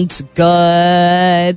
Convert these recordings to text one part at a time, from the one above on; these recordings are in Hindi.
and good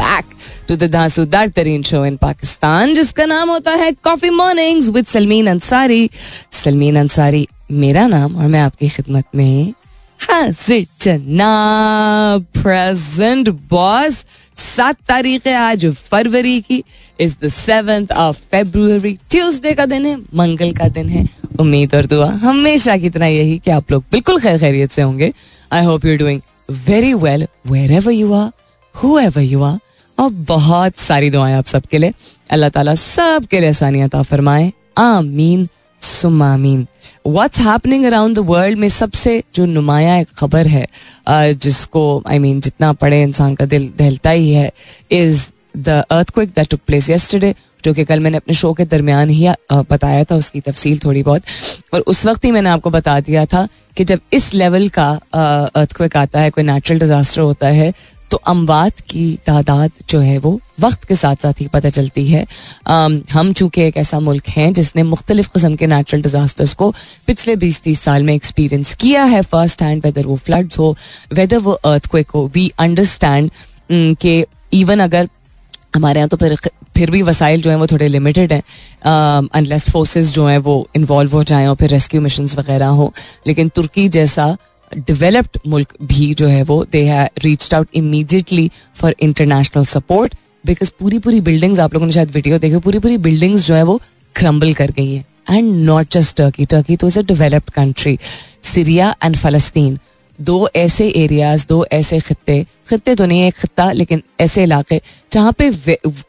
back to the धांसूदार तरीन शो इन पाकिस्तान जिसका नाम होता है coffee mornings with Salmeen Ansari Salmeen Ansari मेरा नाम और मैं आपकी खिदमत में हाजिर प्रेजेंट बॉस सात तारीख है आज फरवरी की is the seventh of February Tuesday का दिन है मंगल का दिन है उम्मीद और दुआ हमेशा की तरह यही कि आप लोग बिल्कुल खैर खैरियत से होंगे I hope you doing very well wherever you are whoever you are और बहुत सारी दुआएँ आप सबके लिए। अल्लाह ताला सब के लिए आसानियत फरमाए। आमीन सुमामीन what's happening around the world में सबसे जो नुमाया एक खबर है जिसको आई I मीन mean, जितना पढ़े इंसान का दिल दहलता ही है is the earthquake that took place yesterday जो कि कल मैंने अपने शो के दरमियान ही बताया था उसकी तफसील थोड़ी बहुत। और उस वक्त ही मैंने आपको बता दिया था कि जब इस लेवल का अर्थक्विक आता है कोई नेचुरल डिजास्टर होता है तो अमवात की तादाद जो है वो वक्त के साथ साथ ही पता चलती है। आम, हम चूँकि एक ऐसा मुल्क हैं जिसने मुख्तलिफ़ कस्म के नेचुरल डिजास्टर्स को पिछले बीस तीस साल में एक्सपीरियंस किया है फ़र्स्ट हैंड वेदर वो फ्लड्स हो वेदर वो अर्थ क्विक हो वी अंडरस्टैंड के इवन अगर हमारे यहाँ तो फिर फिर भी वसाइल जो हैं वो थोड़े लिमिटेड हैं। अनलेस फोर्सेस जो हैं वो इन्वॉल्व हो जाएँ और फिर रेस्क्यू मिशन वगैरह हो। लेकिन तुर्की जैसा डेवलप्ड मुल्क भी जो है वो दे है reached out immediately for international support because पूरी पूरी बिल्डिंग्स आप लोगों ने शायद वीडियो देखे पूरी पूरी बिल्डिंग्स जो है वो क्रम्बल कर गई हैं and not just Turkey Turkey तो is a developed country Syria and फलस्तीन दो ऐसे एरियाज़ दो ऐसे खत्ते. खत्ते तो नहीं, एक खत्ता, लेकिन ऐसे इलाके जहाँ पे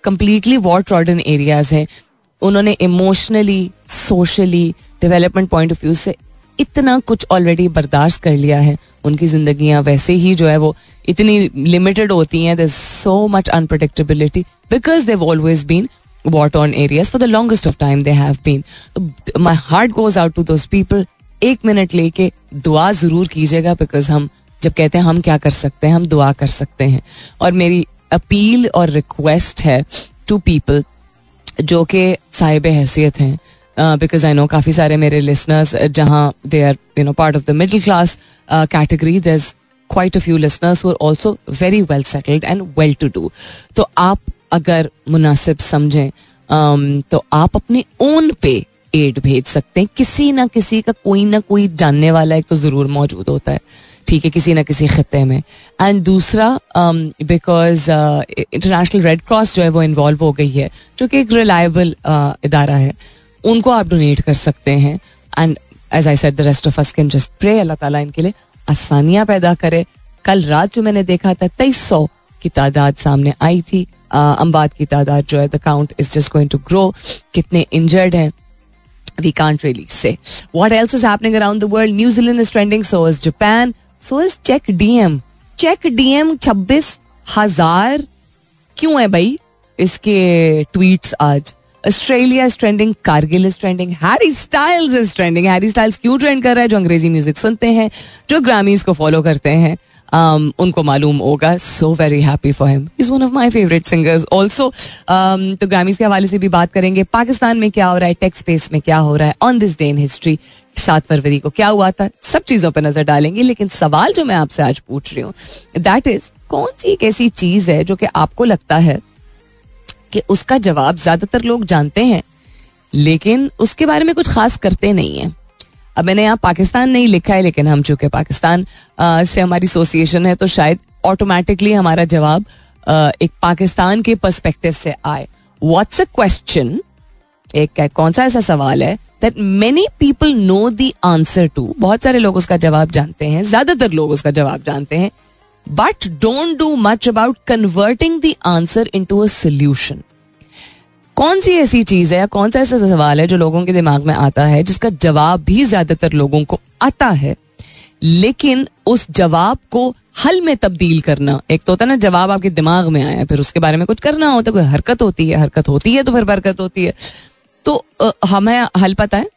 कंप्लीटली वॉर ट्रॉडन एरियाज़ हैं. उन्होंने emotionally socially development point of view से इतना कुछ ऑलरेडी बर्दाश्त कर लिया है। उनकी जिंदगियाँ वैसे ही जो है वो इतनी लिमिटेड होती हैं। There so much unpredictability because they've always been war on areas for the longest of time they have been my heart goes out to those people एक मिनट लेके दुआ ज़रूर कीजिएगा बिकॉज़ हम जब कहते हैं हम क्या कर सकते हैं, हम दुआ कर सकते हैं। और मेरी अपील और रिक्वेस्ट है टू पीपल जो कि साहिब हैसियत हैं। बिकॉज़ आई नो काफ़ी सारे मेरे लिसनर्स जहाँ they are you know part of the middle class category there quite a few listeners वो also very well settled and well to do तो आप अगर मुनासिब समझें um, तो आप अपने ओन पे एड भेज सकते हैं। किसी ना किसी का कोई ना कोई जानने वाला एक तो ज़रूर मौजूद होता है। ठीक है किसी ना किसी खत्े में। एंड दूसरा बिकॉज़ इंटरनेशनल रेड क्रॉस जो है वो इन्वॉल्व हो गई है जो कि एक रिलायबल uh, इदारा है। उनको आप डोनेट कर सकते हैं। And as I said the rest of us can just pray अल्लाह ताला इनके लिए आसानियाँ पैदा करे। कल रात जो मैंने देखा था तेईस सौ की तादाद सामने आई थी। अम्बाद की तादाद जो है the count is just going to grow कितने इंजर्ड हैं can't really say. What else is happening around the world? New Zealand is trending, so is Japan, so is Czech DM. Czech DM छब्बीस हज़ार क्यों है भाई? इसके ट्वीट्स आज। Australia is trending Kargil is trending Harry Styles is trending Harry Styles क्यों ट्रेंड कर रहा है जो अंग्रेज़ी म्यूज़िक सुनते हैं जो ग्रामीज को फॉलो करते हैं um, उनको मालूम होगा. So very happy for him is one of my favourite singers also तो ग्रामीज के हवाले से भी बात करेंगे. पाकिस्तान में क्या हो रहा है? टेक स्पेस में क्या हो रहा है? On this day in history सात फरवरी को क्या हुआ था? सब चीज़ों पर नज़र डालेंगे लेकिन सवाल जो मैं आपसे आज पूछ रही हूँ दैट इज़ कौन सी एक ऐसी चीज़ है जो कि आपको लगता है कि उसका जवाब ज़्यादातर लोग जानते हैं लेकिन उसके बारे में कुछ खास करते नहीं है। अब मैंने यहाँ पाकिस्तान नहीं लिखा है लेकिन हम चूँकि पाकिस्तान आ, से हमारी एसोसिएशन है तो शायद ऑटोमेटिकली हमारा जवाब आ, एक पाकिस्तान के परस्पेक्टिव से आए। व्हाट्स अ क्वेश्चन एक कौन सा ऐसा सवाल है that many people know the answer to बहुत सारे लोग उसका जवाब जानते हैं ज़्यादातर लोग उसका जवाब जानते हैं। But don't do much about converting the answer into a solution कौन सी ऐसी चीज़ है या कौन सा ऐसा सवाल है जो लोगों के दिमाग में आता है, जिसका जवाब भी ज़्यादातर लोगों को आता है? लेकिन उस जवाब को हल में तब्दील करना, एक तो होता है ना, जवाब आपके दिमाग में आया, फिर उसके बारे में कुछ करना होता है, कोई हरकत होती है, हरकत होती है तो फिर बरकत होती है। तो हमें हल पता है?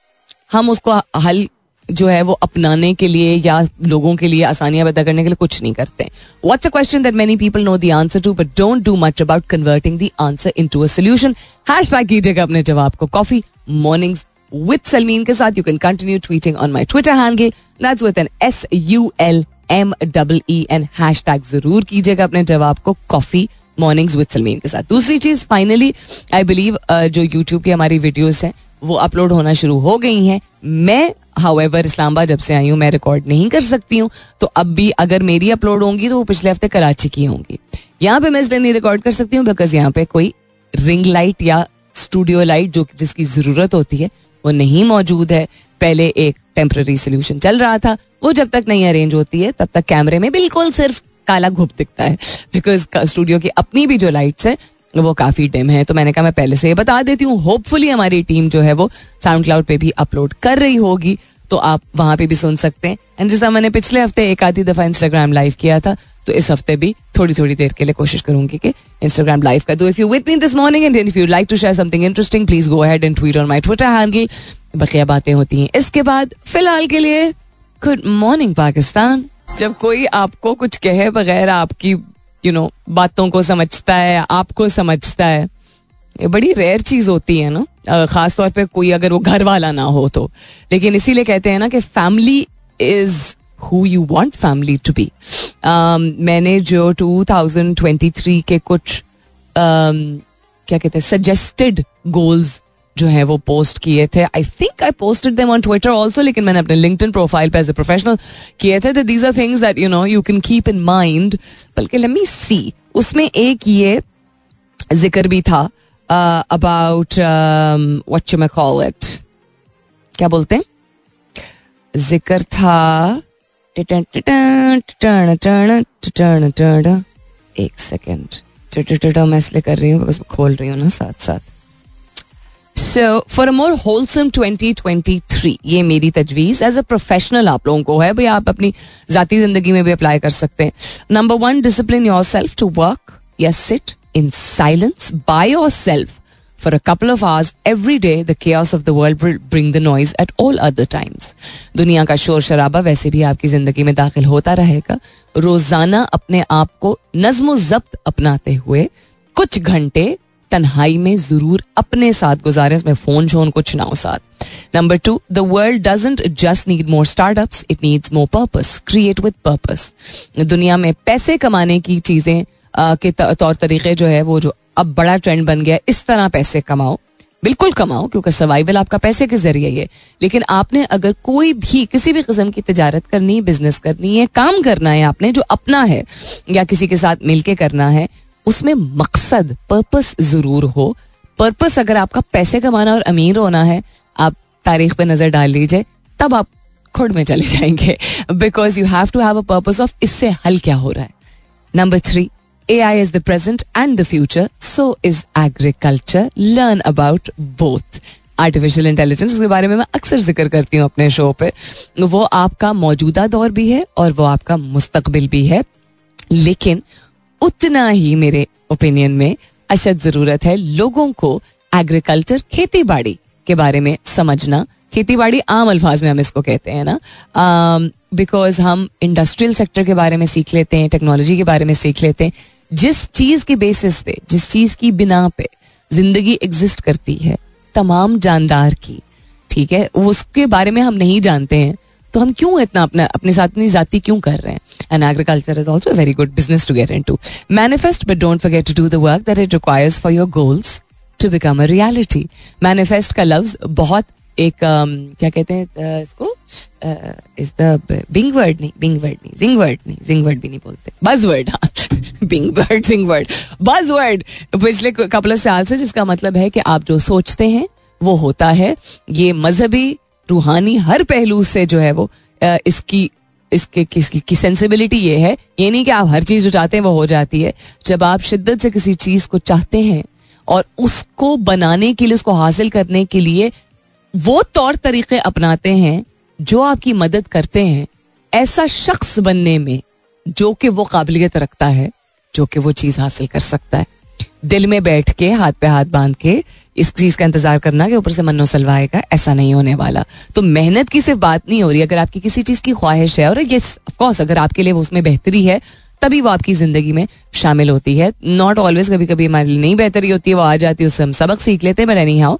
हम उसको हल जो है वो अपनाने के लिए या लोगों के लिए आसानियाँ पैदा करने के लिए कुछ नहीं करते। What's a question that many people know the answer to but don't do much about converting the answer into a solution hashtag कीजिएगा अपने जवाब को। कॉफ़ी मॉर्निंग्स विद सलमीन के साथ। You can continue tweeting on my Twitter handle that's with N S U L M double E N hashtag ज़रूर कीजिएगा अपने जवाब को कॉफ़ी मॉर्निंग्स विद सलमीन के साथ। दूसरी चीज़ फाइनली आई बिलीव जो यूट्यूब की हमारी वीडियोस हैं, वो अपलोड होना शुरू हो गई हैं। मैं हाउएवर इस्लामाबाद जब से आई हूँ, मैं रिकॉर्ड नहीं कर सकती हूँ। तो अब भी अगर मेरी अपलोड होंगी तो वो पिछले हफ़्ते कराची की होंगी। यहाँ पे मैं इसलिए नहीं रिकॉर्ड कर सकती हूँ बिकॉज़ यहाँ पे कोई रिंग लाइट या स्टूडियो लाइट जो जिसकी ज़रूरत होती है, वो नहीं मौजूद है। पहले एक टेम्प्ररी सोल्यूशन चल रहा था। वो जब तक नहीं अरेंज होती है, तब तक कैमरे में बिल्कुल सिर्फ़ काला घुप दिखता है। बिकॉज़ स्टूडियो की अपनी भी जो लाइट्स है वो काफ़ी डिम है तो मैंने कहा मैं पहले से ये बता देती हूँ। होपफुली हमारी टीम जो है वो साउंड क्लाउड पे भी अपलोड कर रही होगी तो आप वहाँ पे भी सुन सकते हैं। एंड जैसा मैंने पिछले हफ़्ते एक आधी दफ़ा इंस्टाग्राम लाइव किया था तो इस हफ़्ते भी थोड़ी थोड़ी देर के लिए कोशिश करूँगी कि इंस्टाग्राम लाइव कर दो। If you with me this morning and if you like to share something interesting please go ahead and tweet on my Twitter handle बकिया बातें होती हैं। इसके बाद, फ़िलहाल के लिए गुड मॉर्निंग पाकिस्तान। जब कोई आपको कुछ कहे बगैर आपकी यू नो बातों को समझता है आपको समझता है। ये बड़ी रेयर चीज़ होती है ना। खास तौर पे कोई अगर वो घर वाला ना हो तो। लेकिन इसीलिए कहते हैं ना कि family is who you want family to be मैंने जो 2023 के कुछ um, क्या कहते हैं सजेस्टेड गोल्स जो है वो पोस्ट किए थे. I think I posted them on Twitter also लेकिन मैंने अपने लिंक्डइन प्रोफ़ाइल पे एज ए प्रोफेशनल किए थे. These are things that you know you can keep in mind बल्कि मी सी उसमें एक ये ज़िक्र भी था about what you call it क्या बोलते हैं? ज़िक्र था एक सेकेंड मैं इसलिए कर रही हूँ खोल रही हूँ ना साथ साथ so for a more wholesome 2023 ये मेरी तजवीज एज अ प्रोफेशनल आप लोगों को है, भाई आप अपनी जाती ज़िंदगी में भी अप्लाई कर सकते हैं। Number one discipline yourself to work या sit in silence by yourself for a couple of hours every day. The chaos of the world will bring the noise at all other times. दुनिया का शोर शराबा वैसे भी आपकी ज़िंदगी में दाखिल होता रहेगा। रोज़ाना अपने आप को नज्म जब्त अपनाते हुए कुछ घंटे तन्हाई में ज़रूर अपने साथ गुजारे, उसमें फ़ोन शोन कुछ ना साथ। Number two the world doesn't just need more startups it needs more purpose create with purpose दुनिया में पैसे कमाने की चीज़ें के तौर तरीके जो है, वो जो अब बड़ा ट्रेंड बन गया इस तरह पैसे कमाओ। बिल्कुल कमाओ, क्योंकि सर्वाइवल आपका पैसे के ज़रिए है लेकिन आपने अगर कोई भी, किसी भी किस्म की तजारत करनी है बिज़नेस करनी है, काम करना है आपने, जो अपना है, या किसी के साथ मिलके करना है उसमें मकसद पर्पस ज़रूर हो। पर्पस अगर आपका पैसे कमाना और अमीर होना है, आप तारीख पे नज़र डाल लीजिए, तब आप खुद में चले जाएँगे। Because you have to have a purpose of इससे हल क्या हो रहा है। Number three A I is the present and the future so is agriculture learn about both artificial intelligence के बारे में मैं अक्सर ज़िक्र करती हूँ अपने शो पे। वो आपका मौजूदा दौर भी है और वो आपका मुस्तकबिल भी है। लेकिन उतना ही मेरे ओपिनियन में अशद ज़रूरत है लोगों को एग्रीकल्चर खेती बाड़ी के बारे में समझना। खेती बाड़ी आम अल्फाज में हम इसको कहते हैं ना। बिकॉज़ um, हम इंडस्ट्रियल सेक्टर के बारे में सीख लेते हैं टेक्नोलॉजी के बारे में सीख लेते हैं। जिस चीज़ के बेसिस पे जिस चीज़ की बिना पे ज़िंदगी एग्जिस्ट करती है तमाम जानदार की ठीक है? उसके बारे में हम नहीं जानते हैं। तो हम क्यों इतना अपना अपने साथ इतनी जाति क्यों कर रहे हैं? And agriculture is also very good business to get into manifest but don't forget to do the work that it requires for your goals to become a reality manifest का लफ्ज बहुत एक um, क्या कहते हैं इसको इज़ द बिंग वर्ड नहीं बिंग वर्ड नहीं जिंग वर्ड नहीं जिंग वर्ड भी नहीं बोलते. बज वर्ड हाँ bing word zing word buzz word पिछले कपल साल से जिसका मतलब है कि आप जो सोचते हैं वो होता है. ये मजहबी रूहानी हर पहलू से जो है वो इसकी, इसके, किसकी, की सेंसिबिलिटी ये है। ये नहीं कि आप हर चीज़ जो चाहते हैं, वो हो जाती है। जब आप शिद्दत से किसी चीज़ को चाहते हैं और उसको बनाने के लिए, उसको हासिल करने के लिए वो तौर तरीके अपनाते हैं, जो आपकी मदद करते हैं, ऐसा शख्स बनने में जो कि वो काबिलियत रखता है, जो कि वो चीज़ हासिल कर सकता है। दिल में बैठ के, हाथ पे हाथ बाँध के, इस चीज़ का इंतज़ार करना कि ऊपर से मनो सलवाएगा, ऐसा नहीं होने वाला। तो मेहनत की सिर्फ़ बात नहीं हो रही, अगर आपकी किसी चीज़ की ख्वाहिश है, और ये ऑफकोर्स अगर आपके लिए वो उसमें बेहतरी है, तभी वो आपकी ज़िंदगी में शामिल होती है। नॉट ऑलवेज कभी कभी हमारे लिए नहीं बेहतरी होती है, वो आ जाती है, उससे हम सबक सीख लेते हैं बट एनी हाउ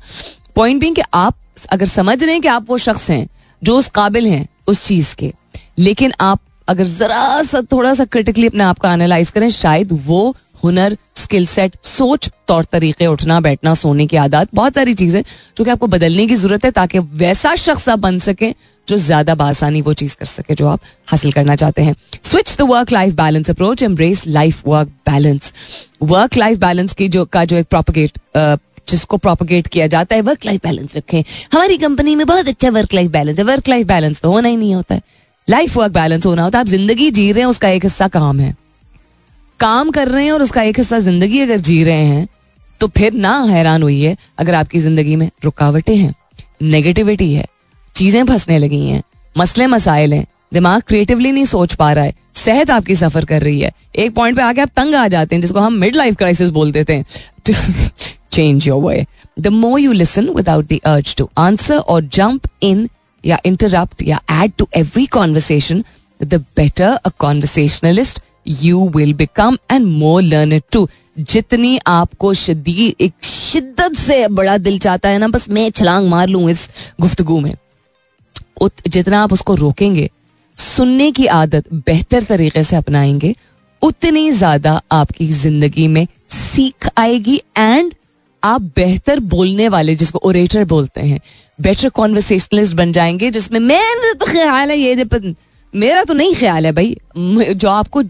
पॉइंट भी कि आप अगर समझ रहे हैं कि आप वो शख्स हैं, जो उस काबिल हैं उस चीज़ के, लेकिन आप अगर जरा सा, थोड़ा सा क्रिटिकली अपने आप को एनालाइज करें, शायद वो हुनर स्किल सेट सोच, तौर तरीके, उठना, बैठना, सोने की आदत, बहुत सारी चीज़ें जो कि आपको बदलने की ज़रूरत है ताकि वैसा शख्स आप बन सके जो ज़्यादा बासानी वो चीज़ कर सके जो आप हासिल करना चाहते हैं। Switch the work life balance approach embrace life work balance work life balance की जो, का जो एक प्रोपोगेट जिसको प्रोपोगेट किया जाता है वर्क लाइफ बैलेंस रखें। हमारी कंपनी में बहुत अच्छा वर्क लाइफ बैलेंस है। वर्क लाइफ बैलेंस तो होना ही नहीं होता है। लाइफ वर्क बैलेंस होना होता है। आप ज़िंदगी जी रहे हैं, उसका एक हिस्सा काम है। काम कर रहे हैं और उसका एक हिस्सा ज़िंदगी अगर जी रहे हैं तो फिर ना हैरान हुई है अगर आपकी ज़िंदगी में रुकावटें हैं नेगेटिविटी है, चीज़ें फंसने लगी हैं, मसले मसाइल हैं, दिमाग क्रिएटिवली नहीं सोच पा रहा है, सेहत आपकी सफ़र कर रही है। एक पॉइंट पे आके आप तंग आ जाते हैं, जिसको हम मिड लाइफ क्राइसिस बोल देते हैं change your way the more you listen without the urge to answer और जंप इन या इंटरप्ट या add to every conversation the better a conversationalist you will become and more learn it to जितनी आपको शदीद एक शिद्दत से बड़ा दिल चाहता है ना बस मैं छलांग मार लू इस गुफ्तगु में। उत, जितना आप उसको रोकेंगे सुनने की आदत बेहतर तरीके से अपनाएँगे उतनी ज़्यादा आपकी ज़िंदगी में सीख आएगी एंड आप बेहतर बोलने वाले जिसको ओरेटर बोलते हैं बेटर कॉन्वर्सेशनलिस्ट बन जाएँगे जिसमें मेरा तो ख्याल है ये मेरा तो नहीं ख्याल है भाई जो आपको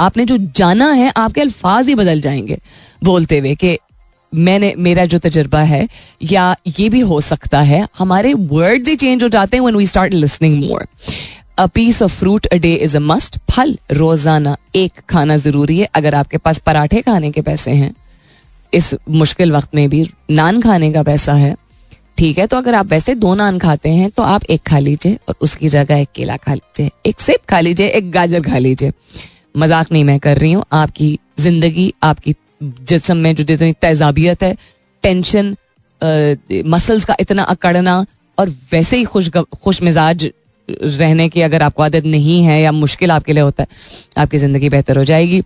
आपने जो जाना है, आपके अल्फाज ही बदल जाएँगे, बोलते हुए कि मैंने, मेरा जो तजर्बा है, या ये भी हो सकता है, हमारे वर्ड्स ही चेंज हो जाते हैं when we start listening more a piece of fruit a day is a must फल, रोज़ाना एक खाना ज़रूरी है, अगर आपके पास पराठे खाने के पैसे हैं। इस मुश्किल वक्त में भी नान खाने का पैसा है। ठीक है तो अगर आप वैसे दो नान खाते हैं तो आप एक खा लीजिए और उसकी जगह एक केला खा लीजिए, एक सेब खा लीजिए, एक गाजर खा लीजिए। मज़ाक नहीं मैं कर रही हूँ। आपकी ज़िंदगी, आपकी जिसम में जो जितनी तेजाबियत है टेंशन मसल्स का इतना अकड़ना और वैसे ही खुश खुश मिजाज रहने की अगर आपको आदत नहीं है या मुश्किल आपके लिए होता है, आपकी ज़िंदगी बेहतर हो जाएगी।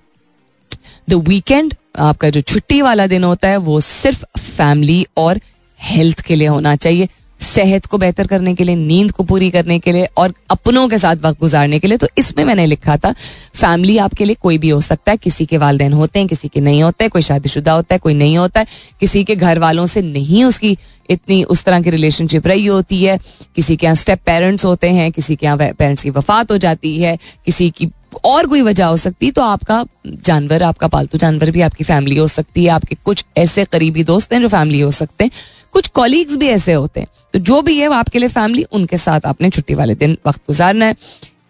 द वीकेंड आपका जो छुट्टी वाला दिन होता है, वो सिर्फ़ फैमिली और हेल्थ के लिए होना चाहिए। सेहत को बेहतर करने के लिए, नींद को पूरी करने के लिए और अपनों के साथ वक्त गुजारने के लिए। तो इसमें मैंने लिखा था, फैमिली आपके लिए कोई भी हो सकता है, किसी के वालदेन होते हैं, किसी के नहीं होते हैं कोई शादीशुदा होता है, कोई नहीं होता है, किसी के घर वालों से नहीं उसकी इतनी उस तरह की रिलेशनशिप रही होती है, किसी के यहाँ स्टेप पेरेंट्स होते हैं, किसी के यहाँ पेरेंट्स की वफात हो जाती है, किसी की और कोई वजह हो सकती तो आपका जानवर, आपका पालतू जानवर भी आपकी फैमिली हो सकती है, आपके कुछ ऐसे करीबी दोस्त हैं जो फैमिली हो सकते हैं। कुछ कॉलीग्स भी ऐसे होते हैं। तो जो भी है वो आपके लिए फैमिली उनके साथ आपने छुट्टी वाले दिन वक्त गुजारना है।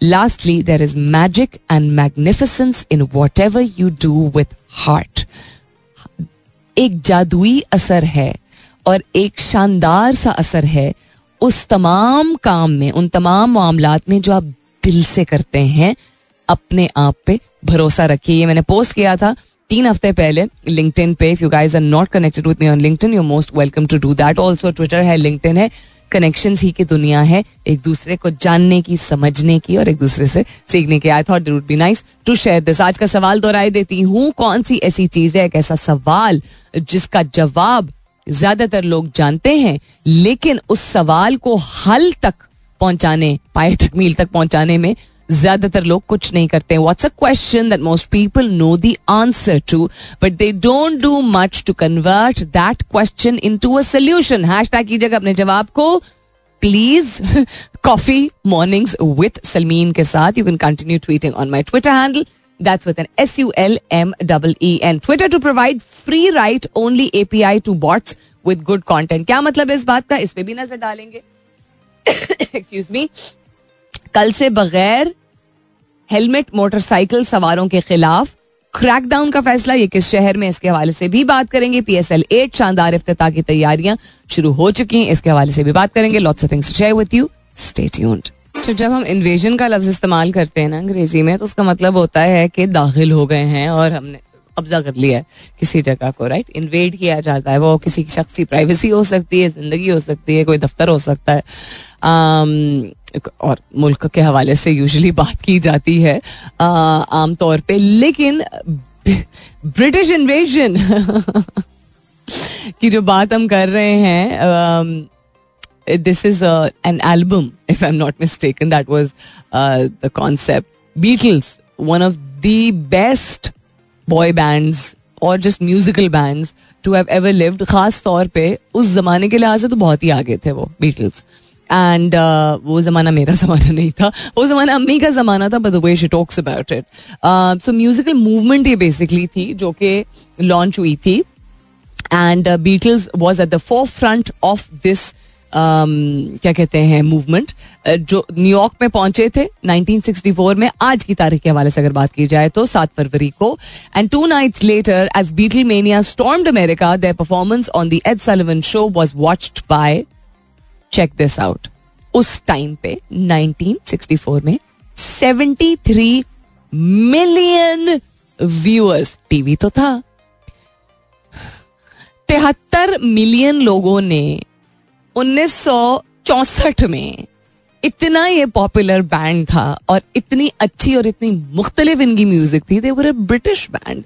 Lastly there is magic and magnificence in whatever you do with heart एक जादुई असर है और एक शानदार सा असर है उस तमाम काम में, उन तमाम मामला में जो आप दिल से करते हैं, अपने आप पे भरोसा रखिए। ये मैंने पोस्ट किया था तीन हफ़्ते पहले लिंक्डइन पे if you guys are not connected with me on LinkedIn you most welcome to do that also Twitter है लिंक्डइन है. कनेक्शन ही की दुनिया है, एक दूसरे को जानने की, समझने की और एक दूसरे से सीखने की. I thought would be nice to share this आज का सवाल दोहराई देती हूँ, कौन सी ऐसी चीज़ है, एक ऐसा सवाल जिसका जवाब ज़्यादातर लोग जानते हैं, लेकिन उस सवाल को हल तक पहुँचाने, पाए तकमील तक पहुँचाने में ज़्यादातर लोग कुछ नहीं करते what's a question that most people know the answer to but they don't do much to convert that question into a solution hashtag कीजिएगा अपने जवाब को। Please coffee mornings with Salmeen के साथ। You can continue tweeting on my Twitter handle That's with an S U L M E E N. Twitter to provide free write only API to bots with good content. क्या मतलब इस बात का? इस पे भी नज़र डालेंगे। एक्सक्यूज मी कल से बगैर हेलमेट, मोटरसाइकिल सवारों के खिलाफ क्रैकडाउन का फैसला। ये किस शहर में? इसके हवाले से भी बात करेंगे। पीएसएल एट शानदार इफ्तिताह की तैयारियाँ शुरू हो चुकी हैं। इसके हवाले से भी बात करेंगे। Lots of things share with you stay tuned तो जब हम इन्वेजन का लफ्ज इस्तेमाल करते हैं ना अंग्रेज़ी में तो उसका मतलब होता है कि दाखिल हो गए हैं और हमने कब्जा कर लिया है किसी जगह को राइट इन्वेड किया जाता है। वो किसी शख्स की प्राइवेसी हो सकती है, ज़िंदगी हो सकती है, कोई दफ्तर हो सकता है। और मुल्क के हवाले से यूजुअली बात की जाती है आमतौर पे, लेकिन ब्रिटिश इन्वेजन की जो बात हम कर रहे हैं this is an album if I am not mistaken that was the concept Beatles one of the best boy bands और just musical bands to have ever lived खास तौर पे उस जमाने के लिहाज से तो बहुत ही आगे थे वो बीटल्स एंड uh, वो जमाना मेरा जमाना नहीं था। वो जमाना अम्मी का जमाना था but the way she talks about it so musical movement ये बेसिकली थी जो कि लॉन्च हुई थी। And Beatles was at the forefront of this क्या कहते हैं मूवमेंट uh, जो न्यूयॉर्क में पहुँचे थे 1964 में। आज की तारीख के हवाले से अगर बात की जाए तो सात फरवरी को। And two nights later as Beatlemania stormed America their performance on the Ed Sullivan show was watched by check this out उस टाइम पे 1964 में 73 मिलियन व्यूअर्स टीवी तो था। तिहत्तर मिलियन लोगों ने उन्नीस में इतना ये पॉपुलर बैंड था और इतनी अच्छी और इतनी मुख्तलिफ़ इनकी म्यूज़िक थी। They were British band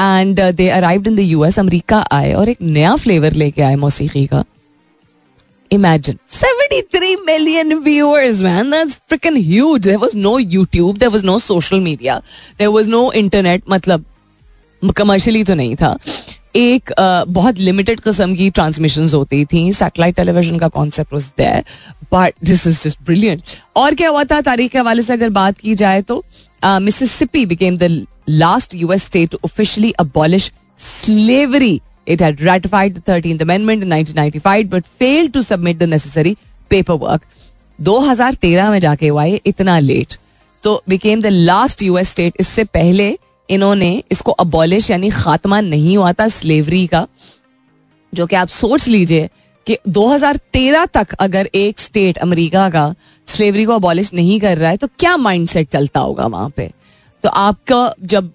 and they arrived in the US America आए और एक नया फ्लेवर लेके आए मौसीकी का। Imagine. 73 million viewers, man. That's freaking huge. There was no YouTube, there was no social media, there was no internet. मतलब कमर्शियली तो नहीं था एक बहुत लिमिटेड किस्म की ट्रांसमिशन होती थी. सैटेलाइट टेलीविज़न का concept was there but this is just brilliant और क्या हुआ था? तारीख के हवाले से अगर बात की जाए तो Mississippi became the last US state officially abolish slavery It had ratified the 13th Amendment in 1995 but failed to submit the necessary paperwork. 2013 में जाके हुआ ये इतना लेट तो became the last US state इससे पहले इन्होंने इसको अबॉलिश यानी खात्मा नहीं हुआ था स्लेवरी का, जो कि आप सोच लीजिए कि 2013 तक अगर एक स्टेट अमेरिका का स्लेवरी को अबॉलिश नहीं कर रहा है तो क्या माइंडसेट चलता होगा वहाँ पे? तो आपका जब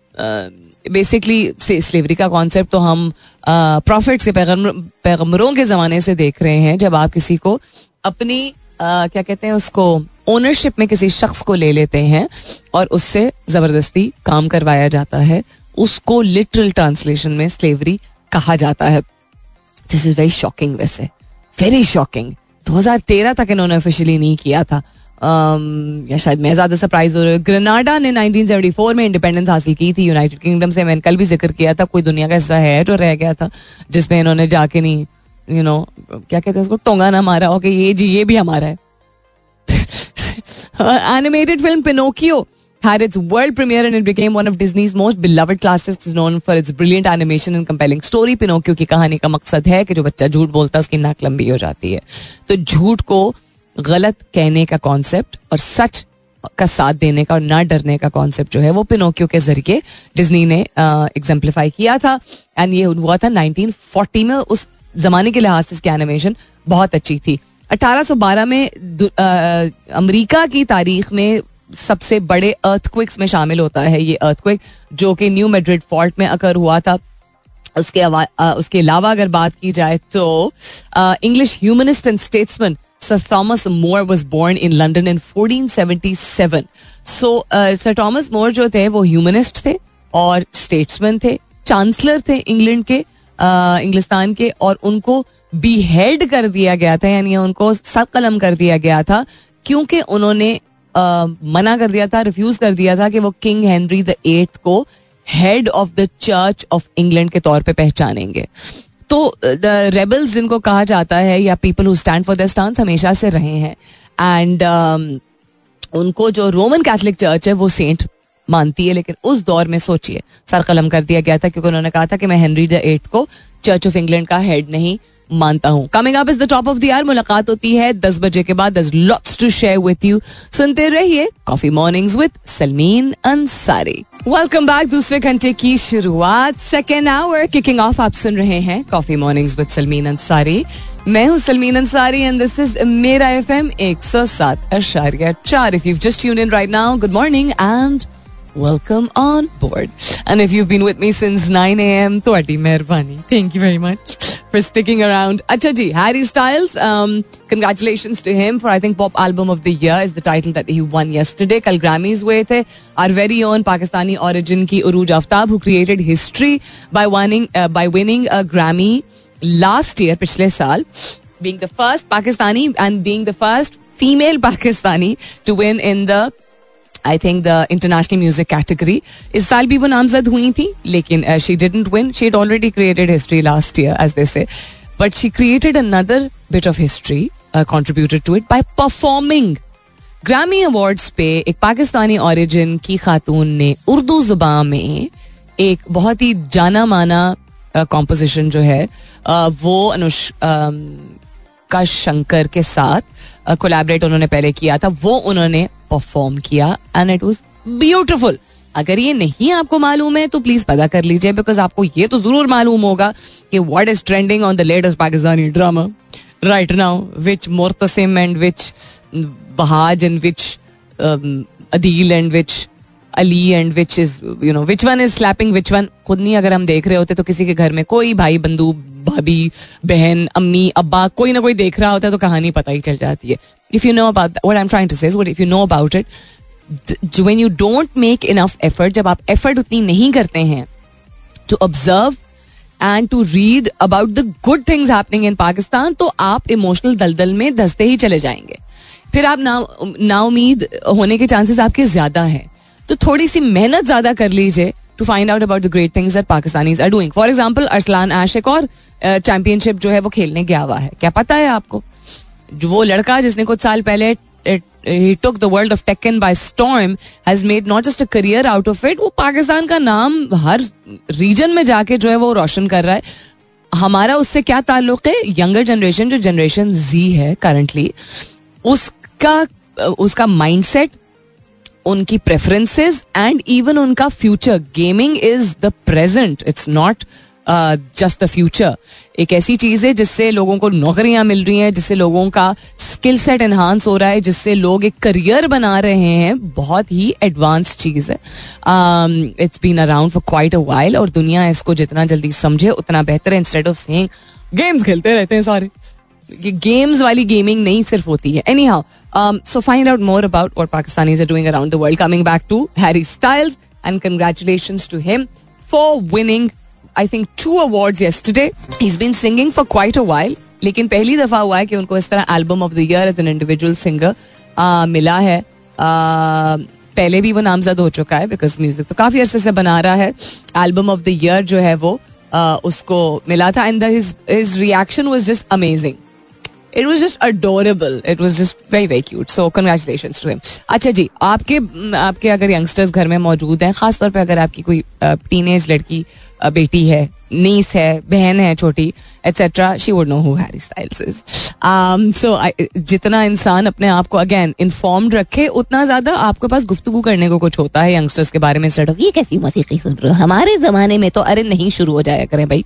बेसिकली स्लेवरी का कॉन्सेप्ट तो हम प्रॉफिट्स के पैगम्बरों के ज़माने से देख रहे हैं जब आप किसी को अपनी आ, क्या कहते हैं उसको ओनरशिप में किसी शख्स को ले लेते हैं और उससे ज़बरदस्ती काम करवाया जाता है उसको लिटरल ट्रांसलेशन में स्लेवरी कहा जाता है। दिस इज़ वेरी शॉकिंग वैसे। वेरी शॉकिंग 2013 तक इन्होंने ऑफिशियली नहीं किया था। या शायद मैं ज़्यादा सरप्राइज़ हो रही हूँ। ग्रेनाडा ने 1974 में इंडिपेंडेंस हासिल की थी। यूनाइटेड किंगडम से मैंने कल भी ज़िक्र किया था, कोई दुनिया का हिस्सा है जो रह गया था, जिसमें इन्होंने जाके नहीं यू नो क्या कहते हैं उसको, टोंगा ना मारा ओके ये जी, ये भी हमारा है। Animated film Pinocchio had its world premiere and it became one of Disney's most beloved classics known for its brilliant animation and compelling story. Pinocchio की कहानी का मकसद है कि जो बच्चा झूठ बोलता है, उसकी नाक लंबी हो जाती है। तो झूठ को गलत कहने का कॉन्सेप्ट और सच का साथ देने का और ना डरने का कॉन्सेप्ट जो है वो पिनोकियो के ज़रिए डिज्नी ने एग्जाम्पलीफाई किया था। एंड ये हुआ था 1940 में उस जमाने के लिहाज से इसकी एनिमेशन बहुत अच्छी थी। 1812 में अमेरिका की तारीख में सबसे बड़े अर्थक्विक्स में शामिल होता है ये अर्थक्विक जो कि न्यू मेड्रिड फॉल्ट में अकर हुआ था। उसके आ, उसके अलावा अगर बात की जाए तो English humanist and statesman Sir Thomas More was born in London in 1477. So uh, Sir Thomas More जो थे वो ह्यूमनिस्ट थे और स्टेट्समैन थे चांसलर थे इंग्लैंड के इंग्लिस्तान के और उनको बी हेड कर दिया गया था यानी उनको सब कलम कर दिया गया था क्योंकि उन्होंने uh, मना कर दिया था रिफ्यूज कर दिया था कि वो किंग हेनरी द एट को head of the Church of England के तौर पे पहचानेंगे तो द रेबल्स जिनको कहा जाता है या people who stand for the stance हमेशा से रहे हैं। एंड um, उनको जो रोमन कैथलिक चर्च है वो सेंट मानती है लेकिन उस दौर में सोचिए। सर कलम कर दिया गया था क्योंकि उन्होंने कहा था कि मैं हेनरी द एट को चर्च ऑफ़ इंग्लैंड का हेड नहीं मानता हूँ। Coming up is the top of the year मुलाकात होती है दस बजे के बाद। Lots to share with you सुनते रहिए coffee mornings with Salmeen Ansari welcome back दूसरे घंटे की शुरुआत। सेकेंड आवर किकिंग ऑफ़ आप सुन रहे हैं coffee mornings with Salmeen Ansari मैं हूँ Salmeen Ansari and this is मेरा एफ़ एम एक सौ सात अशारिया चार। If you just tune in right now good morning and welcome on board. And if you've been with me since 9 a.m., Tuati Mehrvani. Thank you very much for sticking around. Acha ji, Harry Styles, um, congratulations to him for I think Pop Album of the Year is the title that he won yesterday. Kal Grammys हुए थे. Our very own Pakistani origin ki Uruj Aftab who created history by winning uh, by winning a Grammy last year, पिछले साल, being the first Pakistani and being the first female Pakistani to win in the I think the international music category इस साल भी वो नामजद हुई थी लेकिन she didn't win she already created history last year as they say but she created another bit of history contributed to it by performing Grammy awards पे एक पाकिस्तानी ओरिजिन की खातून ने उर्दू जुबा में एक बहुत ही जाना माना कॉम्पोजिशन uh, जो है uh, वो अनुष का शंकर के साथ कोलैबोरेट उन्होंने पहले किया था, वो उन्होंने परफॉर्म किया एंड इट वॉज़ ब्यूटिफुल अगर ये नहीं आपको मालूम है तो प्लीज़ पता कर लीजिए बिकॉज़ आपको ये तो ज़रूर मालूम होगा कि what is trending on the latest Pakistani drama right now which Mortasim and which Bahaj and which Adeel and which Ali and which is you know which one is slapping which one खुद नहीं, अगर हम देख रहे होते तो किसी के घर में कोई भाई बंधु भाभी, बहन, अम्मी, अब्बा, कोई ना कोई देख रहा होता है तो कहानी पता ही चल जाती है। If you know about what I am trying to say what if you know about it when you don't make enough effort जब आप एफर्ट उतनी नहीं करते हैं to observe and to read about the good things happening in Pakistan तो आप इमोशनल दलदल में धसते ही चले जाएँगे। फिर आप ना नाउमीद होने के चांसेस आपके ज़्यादा हैं। तो थोड़ी सी मेहनत ज़्यादा कर लीजिए to find out about the great things that Pakistanis are doing for example Arsalan Ashiq और चैंपियनशिप जो है वो खेलने गया हुआ है। क्या पता है आपको? जो वो लड़का जिसने कुछ साल पहले he took the world of Tekken by storm, has made not just a career out of it, वो पाकिस्तान का नाम हर रीजन में जाके जो है वो रोशन कर रहा है। हमारा उससे क्या ताल्लुक है? यंगर जनरेशन जो जनरेशन जी है करंटली उसका उसका माइंडसेट उनकी प्रेफरेंसेस एंड इवन उनका future gaming is the present it's not just the future एक ऐसी चीज़ है जिससे लोगों को नौकरियाँ मिल रही हैं, जिससे लोगों का स्किल सेट एनहांस हो रहा है, जिससे लोग एक करियर बना रहे हैं। बहुत ही एडवांस चीज़ है। It's been around for quite a while और दुनिया इसको जितना जल्दी समझे, उतना बेहतर है। इंस्टेड ऑफ़ सेइंग गेम्स खेलते रहते हैं सारे। गेम्स वाली गेमिंग नहीं सिर्फ़ होती है. Anyhow so find out more about what Pakistani doing around the world coming back to Harry Styles and congratulation to him for winning I think two award yesterday he been singing for quite a while लेकिन पहली दफ़ा हुआ है कि उनको इस तरह album of the year as an individual singer मिला है. Uh, पहले भी वो नामजद हो चुका है बिकॉज़ म्यूज़िक तो काफ़ी अरसे से बना रहा है. एल्बम ऑफ़ द ईयर जो है वो uh, उसको मिला था and his reaction was just amazing it was just adorable it was just very very cute so congratulation to him अच्छा जी, आपके आपके अगर यंगस्टर्स घर में मौजूद हैं, खासतौर पर अगर आपकी कोई टीनेज लड़की बेटी है नीस है, बहन है, छोटी etcetera she would know who Harry Styles is so जितना इंसान अपने आप को अगेन इन्फॉर्म्ड रखे, उतना ज़्यादा आपके पास गुफ्तगु करने को कुछ होता है यंगस्टर्स के बारे में स्टार्ट ये कैसी मसीकी सुन रहे हो? हमारे जमाने में तो अरे नहीं शुरू हो जाया करें भाई।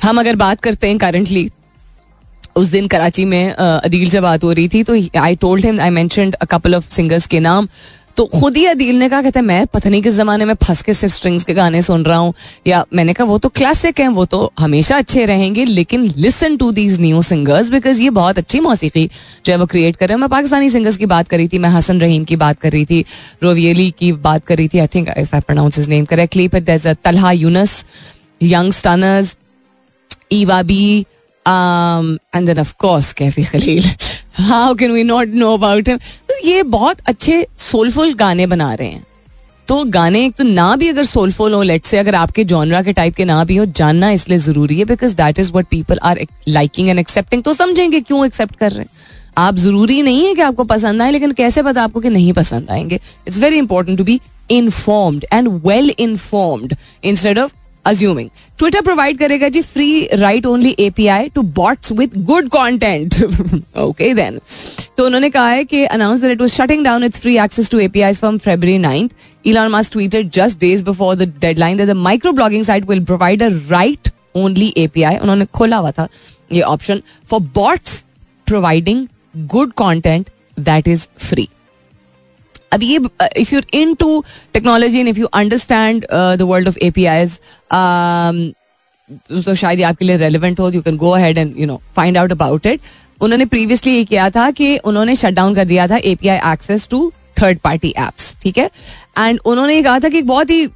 हम अगर बात करते हैं करंटली उस दिन कराची में अदील से बात हो रही थी तो I told him I a couple of singers के नाम। तो खुद ही अदील ने कहा, कहते मैं पता नहीं किस जमाने में फंस के सिर्फ़ स्ट्रिंग्स के गाने सुन रहा हूँ। या मैंने कहा, वो तो क्लासिक हैं, वो तो हमेशा अच्छे रहेंगे, लेकिन listen to these new singers because ये बहुत अच्छी मौसीकी जो है वो क्रिएट कर रहे हैं। मैं पाकिस्तानी सिंगर्स की बात कर रही थी, मैं हसन रहीम की बात कर रही थी, रोवियली की बात कर रही थी I think if I pronounce his name correctly but Talha Younus young stunners Eva B Um, and then of course Kaifi Khalil how can we not know about him ये बहुत अच्छे सोलफुल गाने बना रहे हैं। तो गाने एक तो ना भी अगर सोलफुल हो लेट से अगर आपके जॉनरा के टाइप के ना भी हो जानना इसलिए ज़रूरी है because that is what people are liking and accepting तो समझेंगे क्यों एक्सेप्ट कर रहे हैं? आप ज़रूरी नहीं है कि आपको पसंद आए लेकिन कैसे पता आपको कि नहीं पसंद आएँगे? It's very important to be informed and well informed instead of assuming Twitter provide करेगा जी free right only API to bots with good content okay then तो उन्होंने कहा है कि announce that it was shutting down its free access to API from February 9th Elon Musk tweeted just days before the deadline that the microblogging site will provide a write only API उन्होंने खोला हुआ था ये option for bots providing good content that is free अब ये if you into technology if you understand the world of APIs तो शायद आपके लिए रेलिवेंट हो you can go ahead and you know find out about it उन्होंने प्रीवियसली ये किया था कि उन्होंने शट डाउन कर दिया था API access to third party apps ठीक है? एंड उन्होंने ये कहा था कि बहुत ही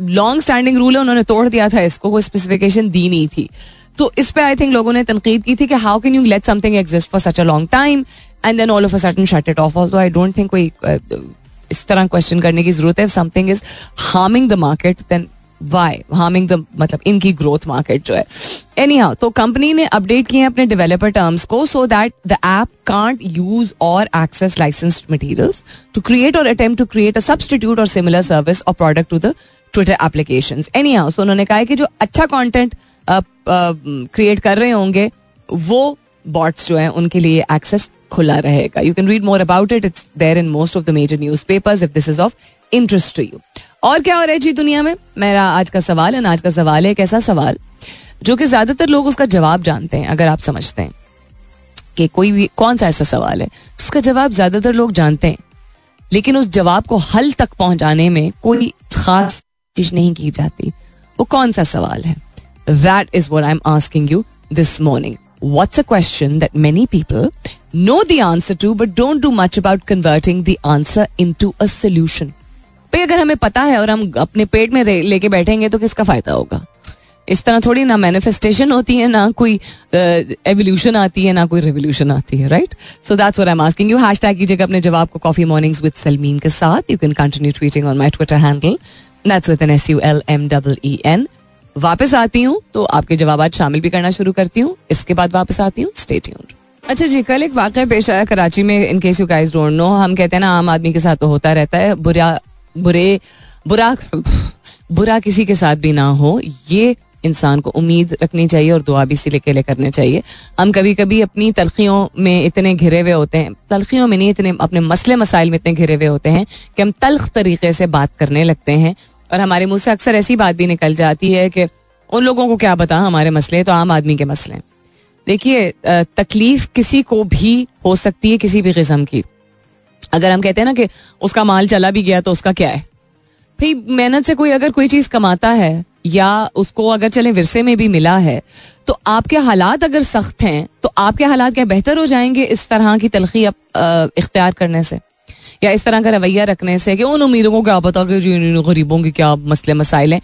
लॉन्ग स्टैंडिंग रूल है, उन्होंने तोड़ दिया था इसको, कोई स्पेसिफिकेशन दी नहीं थी। तो इस पे आई थिंक लोगों ने तनकीद की थी कि how can you let something exist for such a long time and then all of a sudden shut it off also I don't think कोई इस तरह क्वेश्चन करने की ज़रूरत है। Something is harming the market then why harming the मतलब इनकी ग्रोथ मार्केट जो है। एनी हाउ तो कंपनी ने अपडेट किए हैं अपने डेवलपर टर्म्स को so that the app can't use or access licensed materials to create or attempt to create a substitute or similar service or product to the Twitter application anyhow so उन्होंने कहा कि जो अच्छा कॉन्टेंट क्रिएट कर रहे होंगे, वो बॉट्स जो है, उनके लिए एक्सेस खुला रहेगा। You can read more about it it's there in most of the major newspapers if this is of interest to you और क्या हो रहा है जी दुनिया में? मेरा आज का सवाल है, आज का सवाल है, एक ऐसा सवाल, जो कि ज़्यादातर लोग उसका जवाब जानते हैं, अगर आप समझते हैं कि कोई भी, कौन सा ऐसा सवाल है, जिसका जवाब ज़्यादातर लोग जानते हैं, लेकिन उस जवाब को हल तक पहुँचाने में कोई खास कोशिश नहीं की जाती। वो कौन सा सवाल है? That is what I am asking you this morning What's a question that many people know the answer to, but don't do much about converting the answer into a solution? अगर हमें पता है और हम अपने पेट में लेके बैठेंगे तो किसका फ़ायदा होगा? इस तरह थोड़ी ना मैनिफेस्टेशन होती है, ना कोई एवोल्यूशन आती है, ना कोई रेवोल्यूशन आती है right so that's what I am asking you hashtag कीजिएगा अपने जवाब को कॉफ़ी मॉर्निंग्स विद सलमीन के साथ. You can continue tweeting on my Twitter handle that's with N S U L M double N वापस आती हूँ तो आपके जवाब शामिल भी करना शुरू करती हूँ। इसके बाद वापस आती हूँ। स्टे ट्यून्ड अच्छा जी, कल एक वाक़ पेश आया कराची में in case you guys don't know हम कहते हैं ना, आम आदमी के साथ तो होता रहता है। बुरा, बुरे, बुरा बुरा किसी के साथ भी ना हो। ये इंसान को उम्मीद रखनी चाहिए और दुआ भी इसीलिए के लिए करने चाहिए। हम कभी कभी अपनी तलखियों में इतने घिरे हुए होते हैं। तलखियों में नहीं, इतने अपने मसले मसाइल में इतने घिरे हुए होते हैं कि हम तलख तरीके से बात करने लगते हैं। और हमारे मुँह से अक्सर ऐसी बात भी निकल जाती है कि उन लोगों को क्या पता हमारे मसले तो आम आदमी के मसले देखिए तकलीफ़ किसी को भी हो सकती है किसी भी किस्म की। अगर हम कहते हैं ना कि उसका माल चला भी गया तो उसका क्या है? भाई, मेहनत से कोई अगर कोई चीज़ कमाता है या उसको अगर चले विरसे में भी मिला है तो आपके हालात अगर सख्त हैं तो आपके हालात क्या बेहतर हो जाएँगे इस तरह की तलखी इख्तियार करने से? या इस तरह का रवैया रखने से कि उन उम्मीदों को क्या पता कि गरीबों के क्या मसले मसाइल हैं।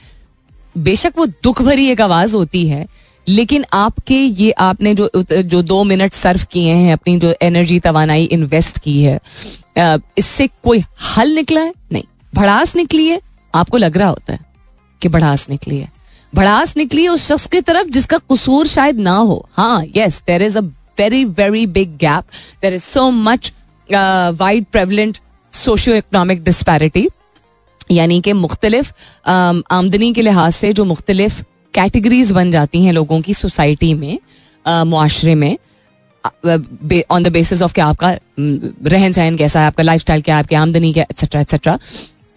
बेशक वो दुख भरी एक आवाज़ होती है, लेकिन आपके ये आपने जो जो दो मिनट सर्व किए हैं, अपनी जो एनर्जी तवानाई इन्वेस्ट की है इससे कोई हल निकला है? नहीं। भड़ास निकली है? आपको लग रहा होता है कि भड़ास निकली है। भड़ास निकली है उस शख्स की तरफ़ जिसका कसूर शायद ना हो। हाँ yes there is a very very big gap there is so much wide prevalent socio economic disparity यानी कि मुख्तलिफ़ आमदनी के लिहाज से जो मुख्तलिफ़ कैटेगरीज बन जाती हैं लोगों की सोसाइटी में मुआरे में ऑन द बेसिस ऑफ़ क्या आपका रहन सहन कैसा है, आपका लाइफ स्टाइल क्या है, आपकी आमदनी क्या एक्सेट्रा एक्सेट्रा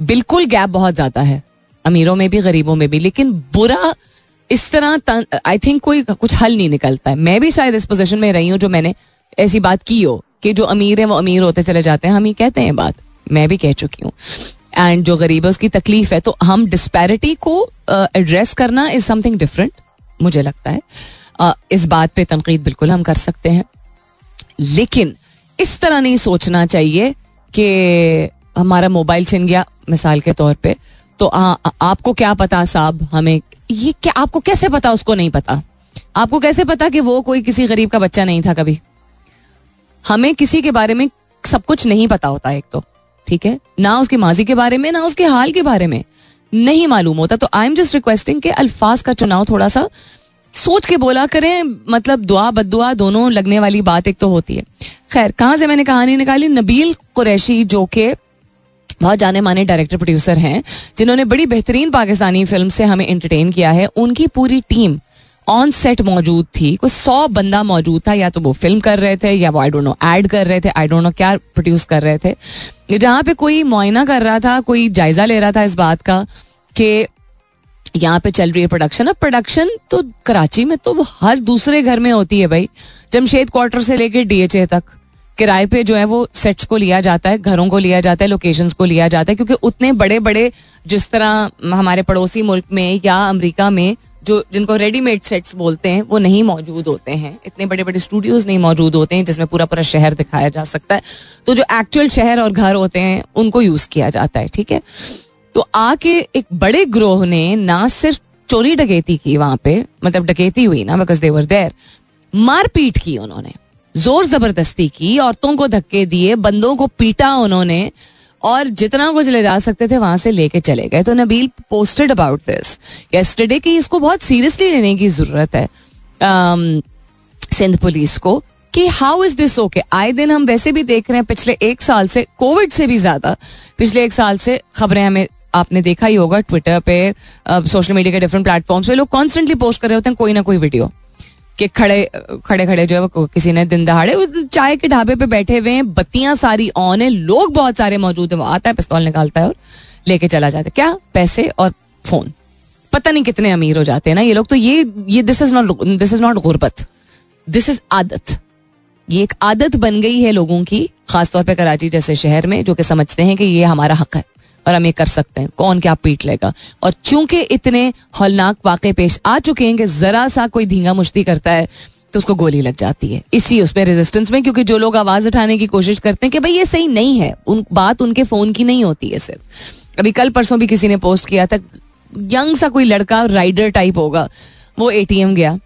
बिल्कुल गैप बहुत ज़्यादा है। अमीरों में भी, गरीबों में भी, लेकिन बुरा इस तरह आई थिंक कोई कुछ हल नहीं निकलता है। मैं भी शायद इस पोजिशन में रही हूँ जो मैंने ऐसी बात की हो कि जो अमीर है, वो अमीर होते चले जाते हैं, हम ये कहते हैं बात। मैं भी कह चुकी हूँ। एंड जो गरीब है उसकी तकलीफ़ है तो हम डिस्पैरिटी को एड्रेस uh, करना इज़ समथिंग डिफरेंट मुझे लगता है। uh, इस बात पे तनकीद बिल्कुल हम कर सकते हैं। लेकिन इस तरह नहीं सोचना चाहिए कि हमारा मोबाइल छिन गया मिसाल के तौर पे। तो आ, आपको क्या पता साहब हमें ये क्या आपको कैसे पता उसको नहीं पता? आपको कैसे पता कि वो कोई किसी गरीब का बच्चा नहीं था कभी? हमें किसी के बारे में सब कुछ नहीं पता होता एक तो। ठीक है? ना उसकी माजी के बारे में, ना उसके हाल के बारे में। नहीं मालूम होता तो आई एम जस्ट रिक्वेस्टिंग के अल्फाज का चुनाव थोड़ा सा सोच के बोला करें मतलब दुआ बदुआ दोनों लगने वाली बात एक तो होती है। खैर, कहाँ से मैंने कहानी निकाली? नबील कुरैशी, जो के बहुत जाने माने डायरेक्टर प्रोड्यूसर हैं, जिन्होंने बड़ी बेहतरीन पाकिस्तानी फ़िल्म से हमें एंटरटेन किया है, उनकी पूरी टीम ऑन सेट मौजूद थी, कोई सौ बंदा मौजूद था, या तो वो फ़िल्म कर रहे थे, या वो आई डोंट नो ऐड कर रहे थे आई डोंट नो क्या प्रोड्यूस कर रहे थे। जहाँ पे कोई मुआयना कर रहा था, कोई जायजा ले रहा था इस बात का कि यहाँ पे चल रही है प्रोडक्शन अब प्रोडक्शन तो कराची में तो हर दूसरे घर में होती है भाई। जमशेद क्वार्टर से लेके डीएचए तक किराए पे जो है वो सेट्स को लिया जाता है, घरों को लिया जाता है लोकेशंस को लिया जाता है, क्योंकि उतने बड़े बड़े जिस तरह हमारे पड़ोसी मुल्क में या अमेरिका में जो जिनको रेडीमेड सेट्स बोलते हैं, वो नहीं मौजूद होते हैं। इतने बड़े बड़े स्टूडियोज नहीं मौजूद होते हैं, जिसमें पूरा पूरा शहर दिखाया जा सकता है। तो जो एक्चुअल शहर और घर होते हैं, उनको यूज़ किया जाता है, ठीक है? तो आके एक बड़े ग्रोह ने ना सिर्फ़ चोरी डकैती की वहाँ पे मतलब डकैती हुई ना बिकॉज़ देवर देर मारपीट की उन्होंने। ज़ोर ज़बरदस्ती की, औरतों को धक्के दिए, बंदों को पीटा उन्होंने और जितना कुछ ले जा सकते थे, वहाँ से लेके चले गए। तो Nabeel posted about this yesterday की इसको बहुत सीरियसली लेने की ज़रूरत है सिंध पुलिस को, कि हाउ इज़ दिस ओके आए दिन हम वैसे भी देख रहे हैं, पिछले एक साल से कोविड से भी ज़्यादा, पिछले एक साल से खबरें हमें, आपने देखा ही होगा ट्विटर पे सोशल मीडिया के डिफरेंट प्लेटफॉर्म्स पे लोग कॉन्स्टेंटली पोस्ट कर रहे होते हैं, कोई ना कोई वीडियो कि खड़े खड़े खड़े जो है किसी ने दिन दहाड़े चाय के ढाबे पे बैठे हुए हैं, बत्तियाँ सारी ऑन है, लोग बहुत सारे मौजूद है, वो आता है, पिस्तौल निकालता है और लेके चला जाता है। क्या? पैसे और फ़ोन। पता नहीं कितने अमीर हो जाते हैं ना ये लोग तो ये ये this is not this is not गुर्बत। दिस इज़ आदत। ये एक आदत बन गई है लोगों की, खासतौर पे कराची जैसे शहर में, जो कि समझते हैं कि ये हमारा हक है। और हम ये कर सकते हैं। कौन क्या पीट लेगा? और चूँकि इतने हौलनाक वाक़े पेश आ चुके हैं कि जरा सा कोई धींगा मुश्ती करता है तो उसको गोली लग जाती है। इसी उसमें रेजिस्टेंस में, क्योंकि जो लोग आवाज़ उठाने की कोशिश करते हैं कि भाई ये सही नहीं है, उन, बात उनके फ़ोन की नहीं होती है सिर्फ़। अभी कल परसों भी किसी ने पोस्ट किया था यंग सा कोई लड़का राइडर टाइप होगा, वो एटीएम गया।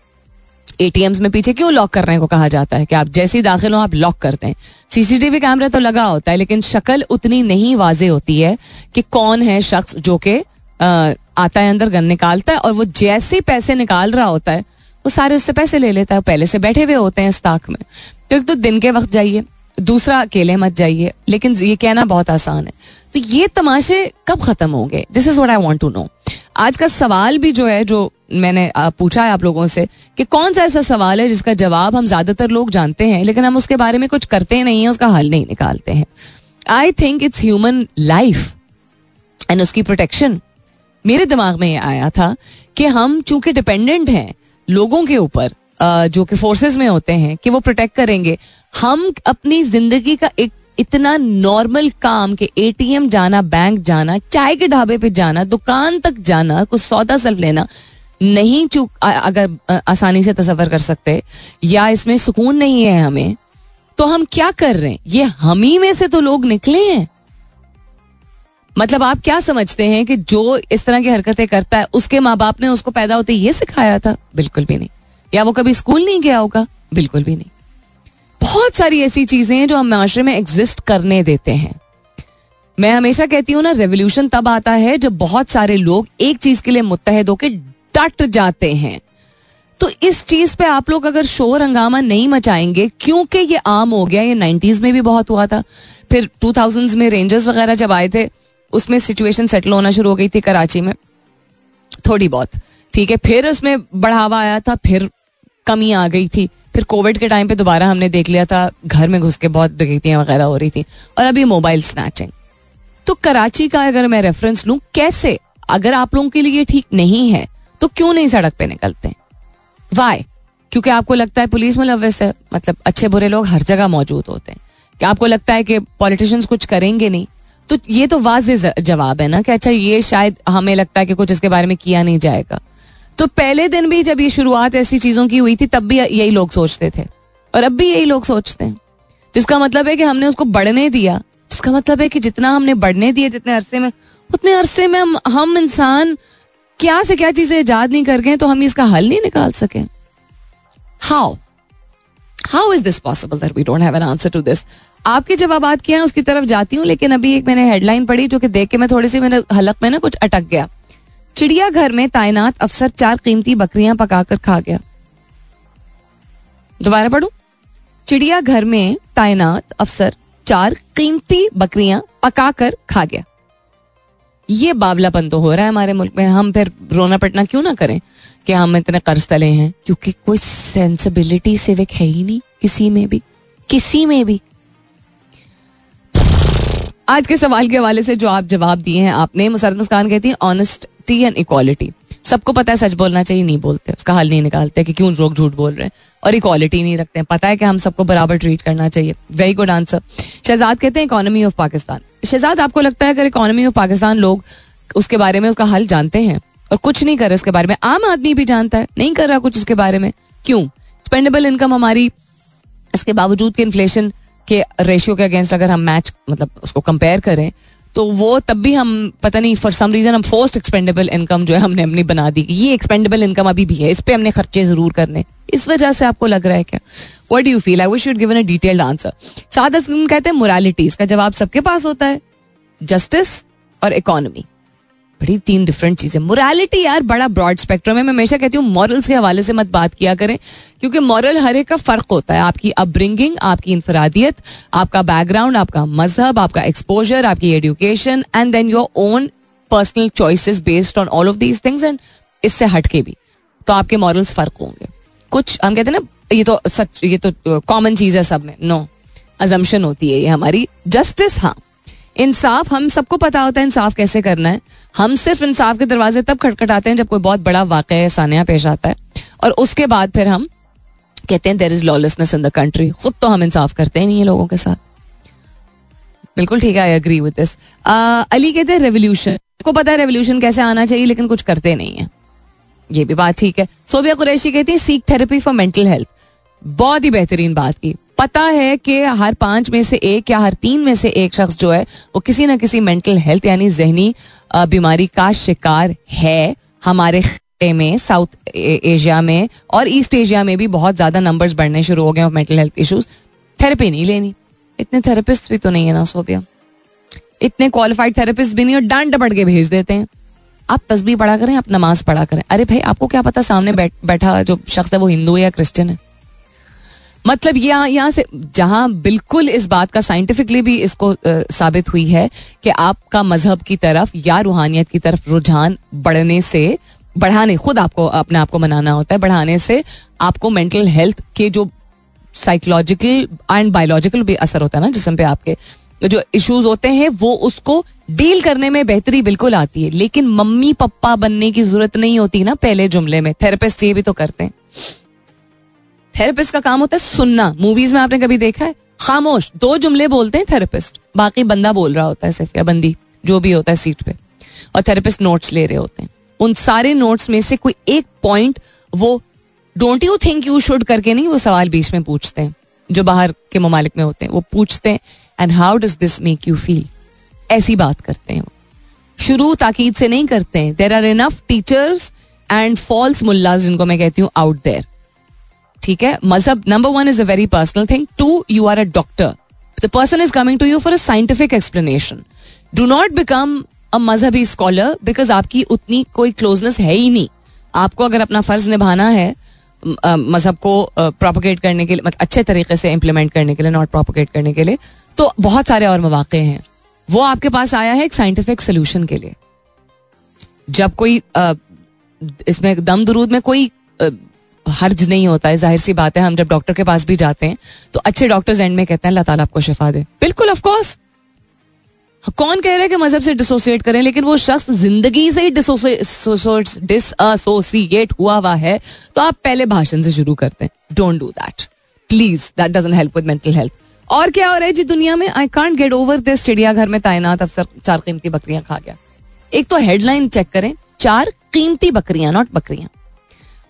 एटीएम्स में पीछे क्यों लॉक करने को कहा जाता है? कि आप जैसे ही दाखिल हो, आप लॉक करते हैं। सीसीटीवी कैमरा तो लगा होता है, लेकिन शक्ल उतनी नहीं वाजे होती है कि कौन है शख्स जो कि आता है अंदर, गन निकालता है, और वो जैसे पैसे निकाल रहा होता है, वो सारे उससे पैसे ले लेता है, पहले से बैठे हुए होते हैं इस ताक में। तो एक तो दिन के वक्त जाइए, दूसरा अकेले मत जाइए, लेकिन ये कहना बहुत आसान है। तो ये तमाशे कब खत्म होंगे? This is what I want to know आज का सवाल भी जो है, जो मैंने पूछा है आप लोगों से कि कौन सा ऐसा सवाल है जिसका जवाब हम ज़्यादातर लोग जानते हैं, लेकिन हम उसके बारे में कुछ करते नहीं है, उसका हल नहीं निकालते हैं। I think it's human life and उसकी प्रोटेक्शन मेरे दिमाग में ये आया था कि हम चूँकि डिपेंडेंट हैं लोगों के ऊपर जो कि फोर्सेस में होते हैं कि वो प्रोटेक्ट करेंगे, हम अपनी ज़िंदगी का एक इतना नॉर्मल काम के एटीएम जाना बैंक जाना, चाय के ढाबे पे जाना, दुकान तक जाना, कुछ सौदा सल्फ लेना नहीं चूक अगर आसानी से तस्वर कर सकते, या इसमें सुकून नहीं है हमें तो हम क्या कर रहे हैं? ये हम ही में से तो लोग निकले हैं। मतलब आप क्या समझते हैं कि जो इस तरह की हरकतें करता है, उसके माँ बाप ने उसको पैदा होते ये सिखाया था? बिल्कुल भी नहीं। या वो कभी स्कूल नहीं गया होगा? बिल्कुल भी नहीं। बहुत सारी ऐसी चीज़ें हैं जो हम माशरे में एग्जिस्ट करने देते हैं। मैं हमेशा कहती हूँ ना रेवोल्यूशन तब आता है जब बहुत सारे लोग एक चीज़ के लिए मुतहद होकर डट जाते हैं। तो इस चीज़ पे आप लोग अगर शोर हंगामा नहीं मचाएँगे, क्योंकि ये आम हो गया, ये नाइन्टीज में भी बहुत हुआ था, फिर टू थाउज़ेंड में रेंजर्स वगैरह जब आए थे, उसमें सिचुएशन सेटल होना शुरू हो गई थी कराची में। थोड़ी बहुत, ठीक है, फिर उसमें बढ़ावा आया था, फिर कमी आ गई थी, फिर कोविड के टाइम पे दोबारा हमने देख लिया था, घर में घुस के बहुत डकैतियाँ वगैरह हो रही थी, और अभी मोबाइल स्नैचिंग तो कराची का अगर मैं रेफरेंस लूँ, कैसे? अगर आप लोगों के लिए ठीक नहीं है तो क्यों नहीं सड़क पे निकलते? वाई क्योंकि आपको लगता है पुलिस मुलविस है। मतलब अच्छे बुरे लोग हर जगह मौजूद होते हैं। कि आपको लगता है कि पॉलिटिशियंस कुछ करेंगे नहीं। तो ये तो वाज जवाब है ना कि अच्छा ये शायद हमें लगता है कि कुछ इसके बारे में किया नहीं जाएगा। तो पहले दिन भी जब ये शुरुआत ऐसी चीज़ों की हुई थी, तब भी यही लोग सोचते थे। और अब भी यही लोग सोचते हैं। जिसका मतलब है कि हमने उसको बढ़ने दिया। जिसका मतलब है कि जितना हमने बढ़ने दिया जितने अरसे में, उतने अरसे में हम हम इंसान क्या से क्या चीज़ें ईजाद नहीं कर गए तो हम इसका हल नहीं निकाल सके। How how is this possible that we don't have an answer to this आपके जवाब क्या है, उसकी तरफ़ जाती हूँ, लेकिन अभी एक मैंने हेडलाइन पढ़ी, जो कि देख के मैं थोड़ी सी मेरे हलक में ना कुछ अटक गया। चिड़ियाघर में तैनात अफसर चार कीमती बकरियाँ पकाकर खा गया। दोबारा पढ़ू? चिड़ियाघर में तैनात अफसर चार कीमती बकरियाँ पकाकर खा गया। ये बावलापन तो हो रहा है हमारे मुल्क में। हम फिर रोना पटना क्यों ना करें कि हम इतने कर्ज तले हैं? क्योंकि कोई सेंसिबिलिटी सिविक है ही नहीं किसी में भी। किसी में भी। आज के सवाल के हवाले से जो आप जवाब दिए हैं आपने, मुसरत मुस्कान कहती है ऑनेस्टी एंड इक्वालिटी सबको पता है सच बोलना चाहिए, नहीं बोलते। उसका हल नहीं निकालते कि क्यों लोग झूठ बोल रहे हैं। और इक्वालिटी नहीं रखते हैं। पता है कि हम सबको बराबर ट्रीट करना चाहिए। वेरी गुड आंसर शहजाद कहते हैं इकोनॉमी ऑफ़ पाकिस्तान शहजाद, आपको लगता है अगर इकोनॉमी ऑफ़ पाकिस्तान लोग उसके बारे में उसका हल जानते हैं और कुछ नहीं कर रहे उसके बारे में, आम आदमी भी जानता है, नहीं कर रहा कुछ उसके बारे में। क्यों? स्पेंडेबल इनकम हमारी, इसके बावजूद के इन्फ्लेशन के रेशियो के अगेंस्ट अगर हम मैच मतलब उसको कंपेयर करें तो वो तब भी हम, पता नहीं फॉर सम रीजन हम फोर्स्ट एक्सपेंडेबल इनकम जो है हमने अपनी बना दी ये एक्सपेंडेबल इनकम अभी भी है, इस पर हमने खर्चे ज़रूर करने। इस वजह से आपको लग रहा है क्या? What do feel I should given a detailed answer साथ कहते हैं मोरालिटी इसका जवाब सबके पास होता है। जस्टिस और इकोनॉमी बड़ी तीन डिफरेंट चीज़ें। मोरालिटी यार, बड़ा ब्रॉड स्पेक्ट्रम है। मैं हमेशा कहती हूँ मॉरल्स के हवाले से मत बात किया करें, क्योंकि मॉरल हर एक का फ़र्क होता है। आपकी अपब्रिंगिंग आपकी इंफरादियत आपका बैकग्राउंड आपका मज़हब, आपका एक्सपोजर आपकी education and then your own personal choices based on all of these things and इससे हटके भी। तो आपके मॉरल्स फ़र्क होंगे। कुछ, हम कहते हैं ना, ये तो सच, ये तो कॉमन चीज़ है सब में। No no. अजम्पन होती है ये हमारी। जस्टिस हाँ। इंसाफ, हम सबको पता होता है इंसाफ कैसे करना है। हम सिर्फ़ इंसाफ के दरवाजे तब खटखटाते हैं जब कोई बहुत बड़ा वाक़ सानिया पेश आता है। और उसके बाद फिर हम कहते हैं there is lawlessness in the country खुद तो हम इंसाफ करते ही नहीं है लोगों के साथ। बिल्कुल ठीक है I agree with this Ali कहते हैं रेवोल्यूशन को पता है रेवोल्यूशन कैसे आना चाहिए, लेकिन कुछ करते नहीं है। ये भी बात ठीक है। सोबिया कुरैशी कहती है सीख थेरेपी फॉर मेंटल हेल्थ बहुत ही बेहतरीन बात की। पता है कि हर पाँच में से एक या हर तीन में से एक शख्स जो है वो किसी ना किसी मेंटल हेल्थ यानी जहनी बीमारी का शिकार है हमारे में साउथ एशिया में और ईस्ट एशिया में भी बहुत ज़्यादा नंबर्स बढ़ने शुरू हो गए मेंटल हेल्थ इश्यूज़ थेरेपी नहीं लेनी। इतने थेरेपिस्ट भी तो नहीं है ना सोबिया इतने क्वालिफाइड थेरेपिस्ट भी नहीं और डांट डपट के भेज देते हैं। आप तस्बी पढ़ा करें आप नमाज़ पढ़ा करें। अरे भाई आपको क्या पता सामने बैठ, बैठा जो शख्स है वो हिंदू है या क्रिश्चियन है? मतलब यहाँ यहाँ से, जहाँ बिल्कुल इस बात का साइंटिफिकली भी इसको साबित हुई है कि आपका मज़हब की तरफ़ या रूहानियत की तरफ़ रुझान बढ़ने से, बढ़ाने, खुद आपको, अपने आप को मनाना होता है, बढ़ाने से आपको मेंटल हेल्थ के जो साइकोलॉजिकल एंड बायोलॉजिकल भी असर होता है ना, जिसम पे आपके जो इश्यूज़ होते हैं, वो उसको डील करने में बेहतरी बिल्कुल आती है। लेकिन मम्मी पप्पा बनने की ज़रूरत नहीं होती ना, पहले जुमले में। थेरेपिस्ट ये भी तो करते हैं। थेरेपिस्ट का काम होता है सुनना। मूवीज़ में आपने कभी देखा है? खामोश। दो जुमले बोलते हैं थेरेपिस्ट बाकी बंदा बोल रहा होता है सिर्फ़ या बंदी, जो भी होता है सीट पे। और थेरेपिस्ट नोट्स ले रहे होते हैं। उन सारे नोट्स में से कोई एक पॉइंट वो don't you think you should करके नहीं, वो सवाल बीच में पूछते हैं। जो बाहर के ममालिक में होते हैं, वो पूछते हैं and how does this make you feel ऐसी बात करते हैं शुरू ताकीद से नहीं करते हैं। There are enough teachers and false मुल्लाज जिनको मैं कहती हूँ आउट देर ठीक है? मज़हब number one is a very personal thing to you are a doctor the person is coming to you for a scientific explanation do not become a मजहबी स्कॉलर बिकॉज़ आपकी उतनी कोई क्लोजनेस है ही नहीं. आपको अगर अपना फ़र्ज़ निभाना है मज़हब को प्रोपोगेट करने के लिए मतलब अच्छे तरीके से इम्प्लीमेंट करने के लिए नॉट प्रोपोगेट करने के लिए तो बहुत सारे और मौाक़े हैं. वो आपके पास आया है एक साइंटिफिक सोल्यूशन के लिए. जब कोई इसमें दम दरूद में कोई हर्ज नहीं होता है, ज़ाहिर सी बात है, हम जब डॉक्टर के पास भी जाते हैं तो अच्छे डॉक्टर्स एंड में कहते हैं, अल्लाह ताला आपको शिफा दे। बिल्कुल ऑफ़ कोर्स कौन कह रहा है कि मज़हब से डिसोसिएट करें, लेकिन वो शख्स ज़िंदगी से ही डिसोसिएट हुआ हुआ है तो आप पहले भाषण से शुरू करते हैं। Don't do that please that doesn't help with mental health और क्या हो रहा है जी दुनिया में? I can't get over this चिड़ियाघर में तैनात अफसर चार कीमती बकरियाँ खा गया। एक तो हेडलाइन चेक करें, चार कीमती बकरियाँ नॉट बकरियाँ।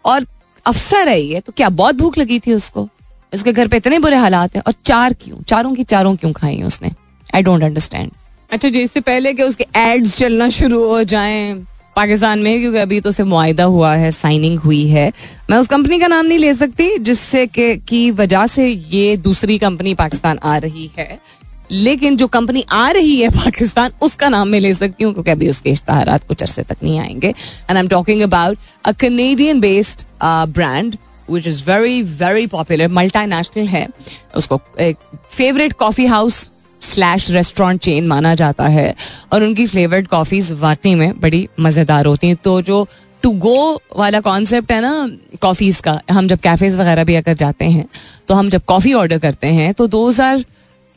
और अफसर है ये तो क्या बहुत भूख लगी थी उसको? उसके घर पे इतने बुरे हालात हैं, और चार क्यों? चारों की चारों क्यों खाई उसने? आई डोंट अंडरस्टैंड अच्छा जी इससे पहले कि उसके एड्स चलना शुरू हो जाएँ, पाकिस्तान में, क्योंकि अभी तो सिर्फ़ मुआदा हुआ है साइनिंग हुई है। मैं उस कंपनी का नाम नहीं ले सकती, जिससे की वजह से ये दूसरी कंपनी पाकिस्तान आ रही है। लेकिन जो कंपनी आ रही है पाकिस्तान, उसका नाम मैं ले सकती हूँ, क्योंकि अभी उसके इश्तहार कुछ अरसे तक नहीं आएँगे। And I am talking about a Canadian based brand which is very very popular multinational है। उसको एक favourite coffee house slash restaurant chain माना जाता है। और उनकी फ्लेवर्ड कॉफीज वाकई में बड़ी मज़ेदार होती हैं। तो जो टू गो वाला कॉन्सेप्ट है ना कॉफीज का, हम जब कैफेज वगैरह भी अगर जाते हैं तो हम जब कॉफ़ी ऑर्डर करते हैं तो those are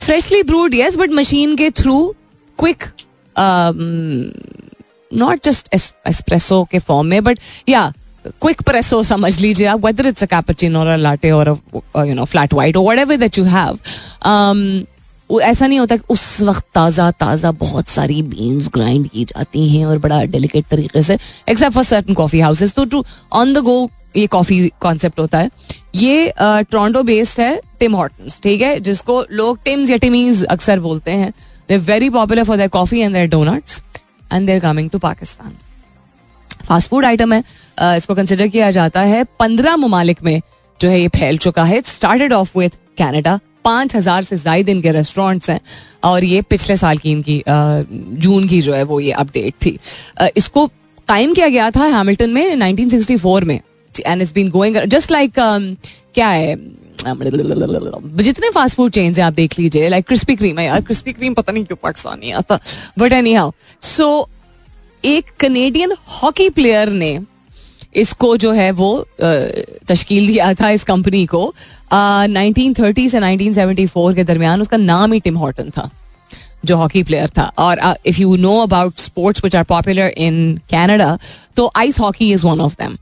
freshly brewed yes but machine के through quick not just espresso के फॉर्म में बट या क्विक प्रेसो समझ लीजिए आप whether it's a or latte or you know flat white or ever that you have ऐसा नहीं होता कि उस वक्त ताज़ा ताज़ा बहुत सारी बीन्स ग्राइंड की जाती हैं और बड़ा डेलिकेट तरीके से except for certain coffee houses तो टू ऑन द गो ये कॉफ़ी कॉन्सेप्ट होता है। ये टोरंटो बेस्ड है टिम हॉर्टन्स ठीक है? जिसको लोग टिम्स या टिमीज अक्सर बोलते हैं। They very popular for their coffee and their donuts and they're coming to Pakistan fast food item है। इसको कंसिडर किया जाता है। पंद्रह ममालिक में जो है ये फैल चुका है। स्टार्टेड ऑफ़ विथ कैनेडा पाँच हज़ार से जायद इनके रेस्टोरेंट्स हैं। और ये पिछले साल की इनकी जून की जो है वो ये अपडेट थी। इसको कायम किया गया था हैमिल्टन में 1964 में। And it's been going just like क्या है? जितने फास्ट फ़ूड चेन्स हैं, आप देख लीजिए लाइक क्रिस्पी क्रीम है यार क्रिस्पी क्रीम पता नहीं क्यों पाकिस्तानी आता बट एनी हाउ सो एक कनेडियन हॉकी प्लेयर ने इसको जो है वो तश्कील दिया था इस कंपनी को नाइनटीन थर्टी से नाइनटीन सेवेंटी फोर के दरमियान उसका नाम ही टिम हॉर्टन था, जो हॉकी प्लेयर था। और if you know about sports which are popular in Canada तो ice hockey is one of them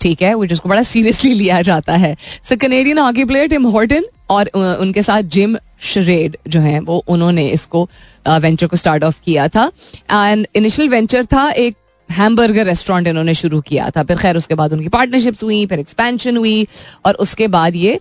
ठीक है वो जिसको बड़ा सीरियसली लिया जाता है। So Canadian hockey player Tim Horton और उनके साथ जिम श्रेड जो है, वो उन्होंने इसको वेंचर को स्टार्ट ऑफ़ किया था। एंड इनिशियल वेंचर था एक हैमबर्गर रेस्टोरेंट इन्होंने शुरू किया था। फिर खैर, उसके बाद उनकी पार्टनरशिप्स हुई, फिर एक्सपेंशन हुई और उसके बाद ये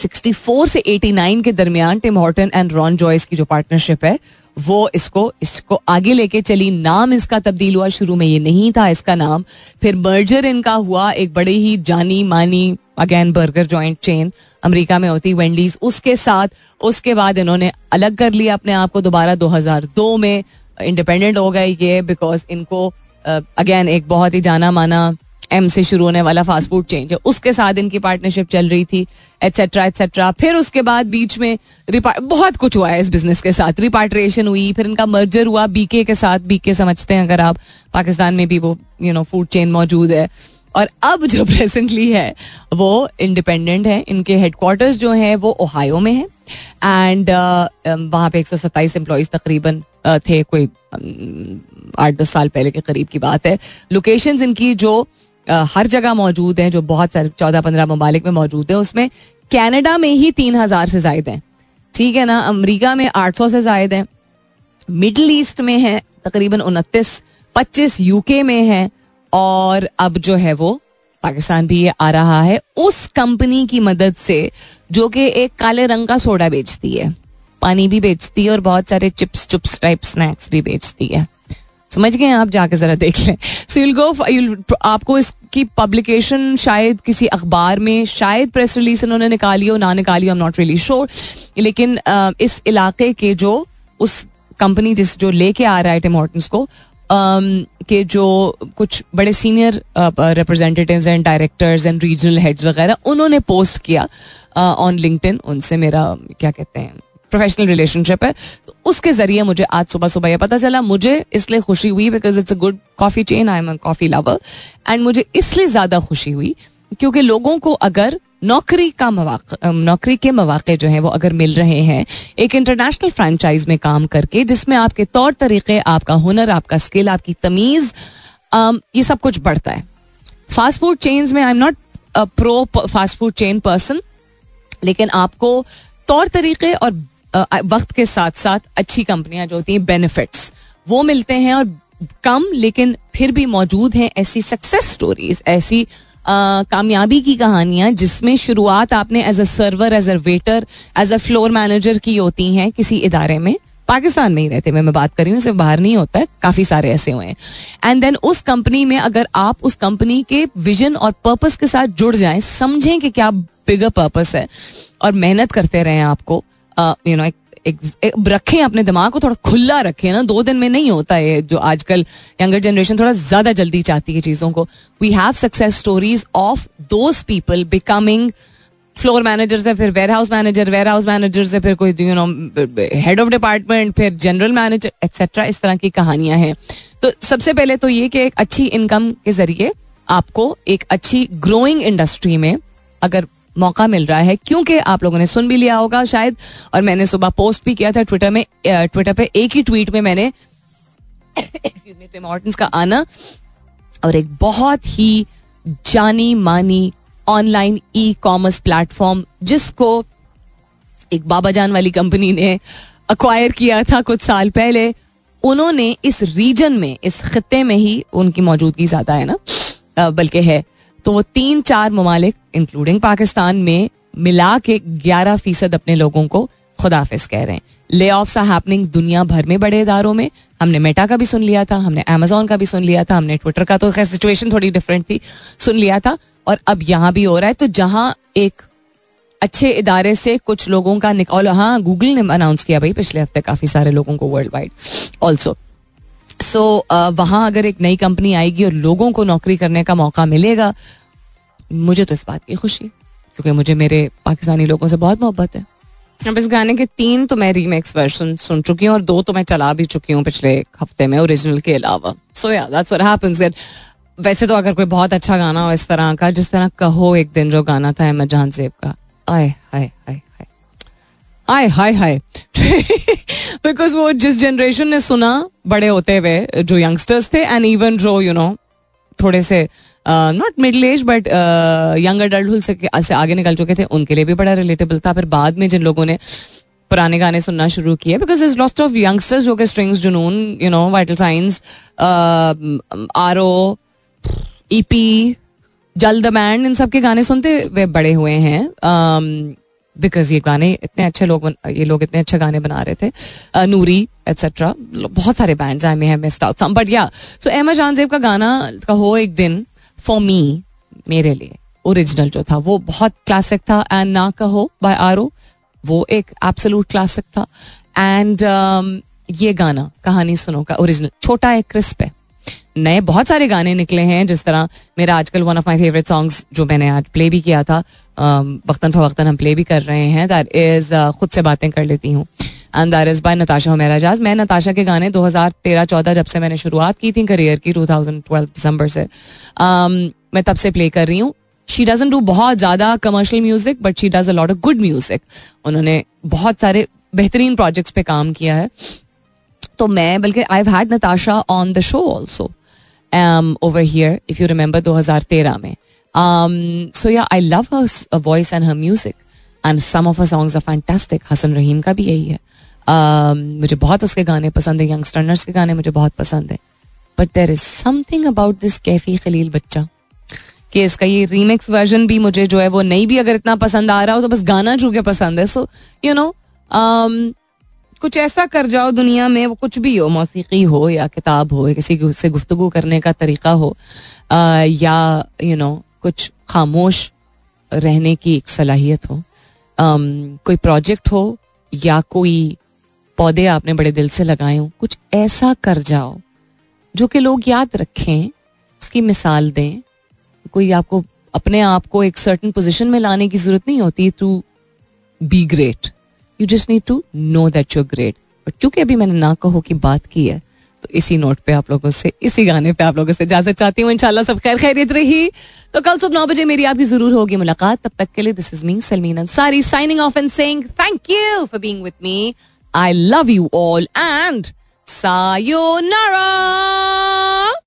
64 से 89 के दरमियान Tim Horton and Ron Joyce की जो पार्टनरशिप है, वो इसको इसको आगे लेके चली। नाम इसका तब्दील हुआ, शुरू में ये नहीं था इसका नाम। फिर मर्जर इनका हुआ, एक बड़े ही जानी मानी again burger joint chain America में होती वेंडीज उसके साथ, उसके बाद इन्होंने अलग कर लिया अपने आप को दोबारा 2002 में। इंडिपेंडेंट हो गए ये बिकॉज़ इनको अगेन एक बहुत ही जाना माना एम से शुरू होने वाला फास्ट फ़ूड चेंज है। उसके साथ इनकी पार्टनरशिप चल रही थी एटसेट्रा एटसेट्रा फिर उसके बाद बीच में बहुत कुछ हुआ है इस बिज़नेस के साथ। रिपार्ट्रेशन हुई फिर इनका मर्जर हुआ बीके के साथ। बीके समझते हैं अगर आप पाकिस्तान में भी वो यू नो फ़ूड चेन मौजूद है। और अब जो प्रेजेंटली है वो इंडिपेंडेंट है। इनके हेडक्वार्टर्स जो हैं वो ओहायो में है। एंड uh, वहाँ पे एक सौ सत्ताईस एम्प्लॉज तकरीबन uh, थे। कोई um, आठ दस साल पहले के करीब की बात है। लोकेशन इनकी जो हर जगह मौजूद हैं, जो बहुत सारे चौदह पंद्रह ममालिक में मौजूद है, उसमें कैनेडा में ही तीन हज़ार से जायद हैं। ठीक है ना? अमरीका में आठ सौ से जायद हैं। मिडल ईस्ट में है, तकरीबन उनतीस, पच्चीस यूके में है, और अब जो है वो पाकिस्तान भी ये आ रहा है उस कंपनी की मदद से, जो कि एक काले रंग का सोडा बेचती है। पानी भी बेचती है और बहुत सारे चिप्स चुप्स टाइप स्नैक्स भी बेचती है। समझ गए आप? जाके जरा देख लें। सो यूल गो आपको इसकी पब्लिकेशन शायद किसी अखबार में, शायद प्रेस रिलीज़ इन्होंने निकाली हो, ना निकाली हो नॉट रियली श्योर लेकिन इस इलाके के जो, उस कंपनी जिस, जो लेके आ रहा है टिम हॉर्टन्स को के जो कुछ बड़े senior representatives and directors and regional heads वगैरह, उन्होंने पोस्ट किया ऑन लिंक्डइन उनसे मेरा, क्या कहते हैं प्रोफेशनल रिलेशनशिप है तो उसके ज़रिए मुझे आज सुबह सुबह यह पता चला। मुझे इसलिए खुशी हुई because it's a good coffee chain I am coffee lover and मुझे इसलिए ज़्यादा खुशी हुई क्योंकि लोगों को अगर नौकरी का मौका नौकरी के मौके जो है वो अगर मिल रहे हैं, एक इंटरनेशनल फ्रेंचाइज में काम करके जिसमें आपके तौर तरीके, आपका हुनर, आपका स्किल आपकी तमीज ये सब कुछ बढ़ता है। फास्ट फ़ूड चेन्स में I am not pro fast food chain person लेकिन आपको तौर तरीके और वक्त के साथ साथ अच्छी कंपनियाँ जो होती हैं बेनिफिट्स वो मिलते हैं और कम लेकिन फिर भी मौजूद हैं ऐसी सक्सेस स्टोरीज ऐसी कामयाबी की कहानियाँ जिसमें शुरुआत आपने as a server as a waiter as a floor manager की होती हैं किसी इदारे में। पाकिस्तान में ही रहते हुए मैं बात कर रही हूँ सिर्फ़ बाहर नहीं होता है काफ़ी सारे ऐसे हुए हैं। एंड देन उस कंपनी में अगर आप उस कंपनी के विजन और पर्पस के साथ जुड़ जाएँ, समझें कि क्या बिगर पर्पस है और मेहनत करते रहें आपको यू नो एक रखें अपने दिमाग को, थोड़ा खुला रखें ना। दो दिन में नहीं होता है जो आजकल यंगर जनरेशन थोड़ा ज़्यादा जल्दी चाहती है चीज़ों को। We have success stories of those people becoming floor manager से फिर warehouse manager warehouse manager से फिर कोई you know head of department फिर जनरल मैनेजर एक्सेट्रा इस तरह की कहानियाँ हैं। तो सबसे पहले तो ये कि एक अच्छी इनकम के ज़रिए आपको एक अच्छी ग्रोइंग इंडस्ट्री में अगर मौका मिल रहा है, क्योंकि आप लोगों ने सुन भी लिया होगा शायद, और मैंने सुबह पोस्ट भी किया था ट्विटर में ट्विटर पे एक ही ट्वीट में मैंने टिम का आना, और एक बहुत ही जानी मानी ऑनलाइन ई कॉमर्स प्लेटफॉर्म जिसको एक बाबा जान वाली कंपनी ने अक्वायर किया था कुछ साल पहले, उन्होंने इस रीजन में, इस खत्ते में ही उनकी मौजूदगी ज़्यादा है ना बल्कि है। तो वो तीन चार ममालिक इंक्लूडिंग पाकिस्तान में, मिला के ग्यारह फ़ीसद अपने लोगों को खुदाफिज कह रहे हैं। ले ऑफ़ आर हैपनिंग दुनिया भर में बड़े इदारों में। हमने मेटा का भी सुन लिया था, हमने अमेजोन का भी सुन लिया था, हमने ट्विटर का तो खैर सिचुएशन थोड़ी डिफरेंट थी, सुन लिया था। और अब यहाँ भी हो रहा है तो जहाँ एक अच्छे इदारे से कुछ लोगों का निकाल हाँ गूगल ने अनाउंस किया भाई पिछले हफ़्ते काफ़ी सारे लोगों को वर्ल्ड वाइड ऑल्सो सो वहाँ अगर एक नई कंपनी आएगी और लोगों को नौकरी करने का मौका मिलेगा, मुझे तो इस बात की खुशी क्योंकि मुझे मेरे पाकिस्तानी लोगों से बहुत मोहब्बत है। अब इस गाने के तीन तो मैं रीमेक्स वर्जन सुन चुकी हूँ और दो तो मैं चला भी चुकी हूँ पिछले हफ़्ते में ओरिजिनल के अलावा। सो या दैट्स व्हाट वैसे तो अगर कोई बहुत अच्छा गाना हो इस तरह का, जिस तरह कहो एक दिन जो गाना था अहमद जहान सेब का आय हाय हाय आय हाय हाय। बिकॉज़ वो जिस जनरेशन ने सुना बड़े होते हुए जो यंगस्टर्स थे एंड इवन जो यू नो थोड़े से not middle age but young adult से, आगे निकल चुके थे उनके लिए भी बड़ा रिलेटेबल था। फिर बाद में जिन लोगों ने पुराने गाने सुनना शुरू किए because is lost of youngsters जो कि Strings Junoon you know Vital Signs R O E EP जल्द बैंड इन सब के गाने सुनते वे बड़े हुए हैं। बिकॉज़ ये गाने इतने अच्छे लोग ये लोग इतने अच्छे गाने बना रहे थे। uh, नूरी एट्सेट्रा बहुत सारे band I may have missed out some but yeah so Ahmed Janzeb का गाना का हो एक दिन फॉर मी मेरे लिए ओरिजिनल जो था वो बहुत क्लासिक था एंड ना कहो बाय आरो वो एक एब्सोलूट क्लासिक था। एंड um, ये गाना कहानी सुनो का ओरिजिनल छोटा एक क्रिस्प है। नए बहुत सारे गाने निकले हैं जिस तरह मेरा आजकल one of my favourite songs जो मैंने आज प्ले भी किया था um, वक्तन फवक्तन हम प्ले भी कर रहे हैं। दैट इज़ uh, खुद से बातें कर लेती हूँ। And that is by Natasha मेरा जाज मैं नताशा के गाने 2013-14 जब से मैंने शुरुआत की थी करियर की 2012 दिसंबर से um, मैं तब से प्ले कर रही हूँ। शी डजन डू बहुत ज़्यादा commercial music but she does a lot of good music उन्होंने बहुत सारे बेहतरीन प्रोजेक्ट्स पे काम किया है। तो मैं बल्कि I had Natasha on the show also over here if you remember 2013 में। So yeah I love her voice and her music and some of her songs are fantastic Hasan Rahim का भी यही है मुझे बहुत उसके गाने पसंद है. यंगस्टर्नर्स के गाने मुझे बहुत पसंद है. But there is something about this Kaifi Khalil बच्चा कि इसका ये रीमिक्स वर्जन भी मुझे जो है वो नहीं भी अगर इतना पसंद आ रहा हो तो बस गाना चूँकि पसंद है. सो यू नो कुछ ऐसा कर जाओ दुनिया में, वो कुछ भी हो, मौसीकी हो या किताब हो, किसी से गुफ्तगु करने का तरीका हो या यू नो कुछ खामोश रहने की एक सलाहियत हो। um, कोई प्रोजेक्ट हो या कोई पौधे आपने बड़े दिल से लगाए हो कुछ ऐसा कर जाओ जो कि लोग याद रखें उसकी मिसाल दें। कोई आपको अपने आप को एक सर्टन पोजिशन में लाने की ज़रूरत नहीं होती to be great you just need to know that you great but क्योंकि अभी मैंने ना कहो की बात की है तो इसी नोट पे आप लोगों से, इसी गाने पे आप लोगों से इजाज़त चाहती हूँ। इंशाल्लाह सब खैर खैरियत रही। तो कल सुबह नौ बजे मेरी आपकी ज़रूर होगी मुलाकात। तब तक के लिए this is me Salmeen Ansari signing off and saying thank you for being with me I love you all and sayonara.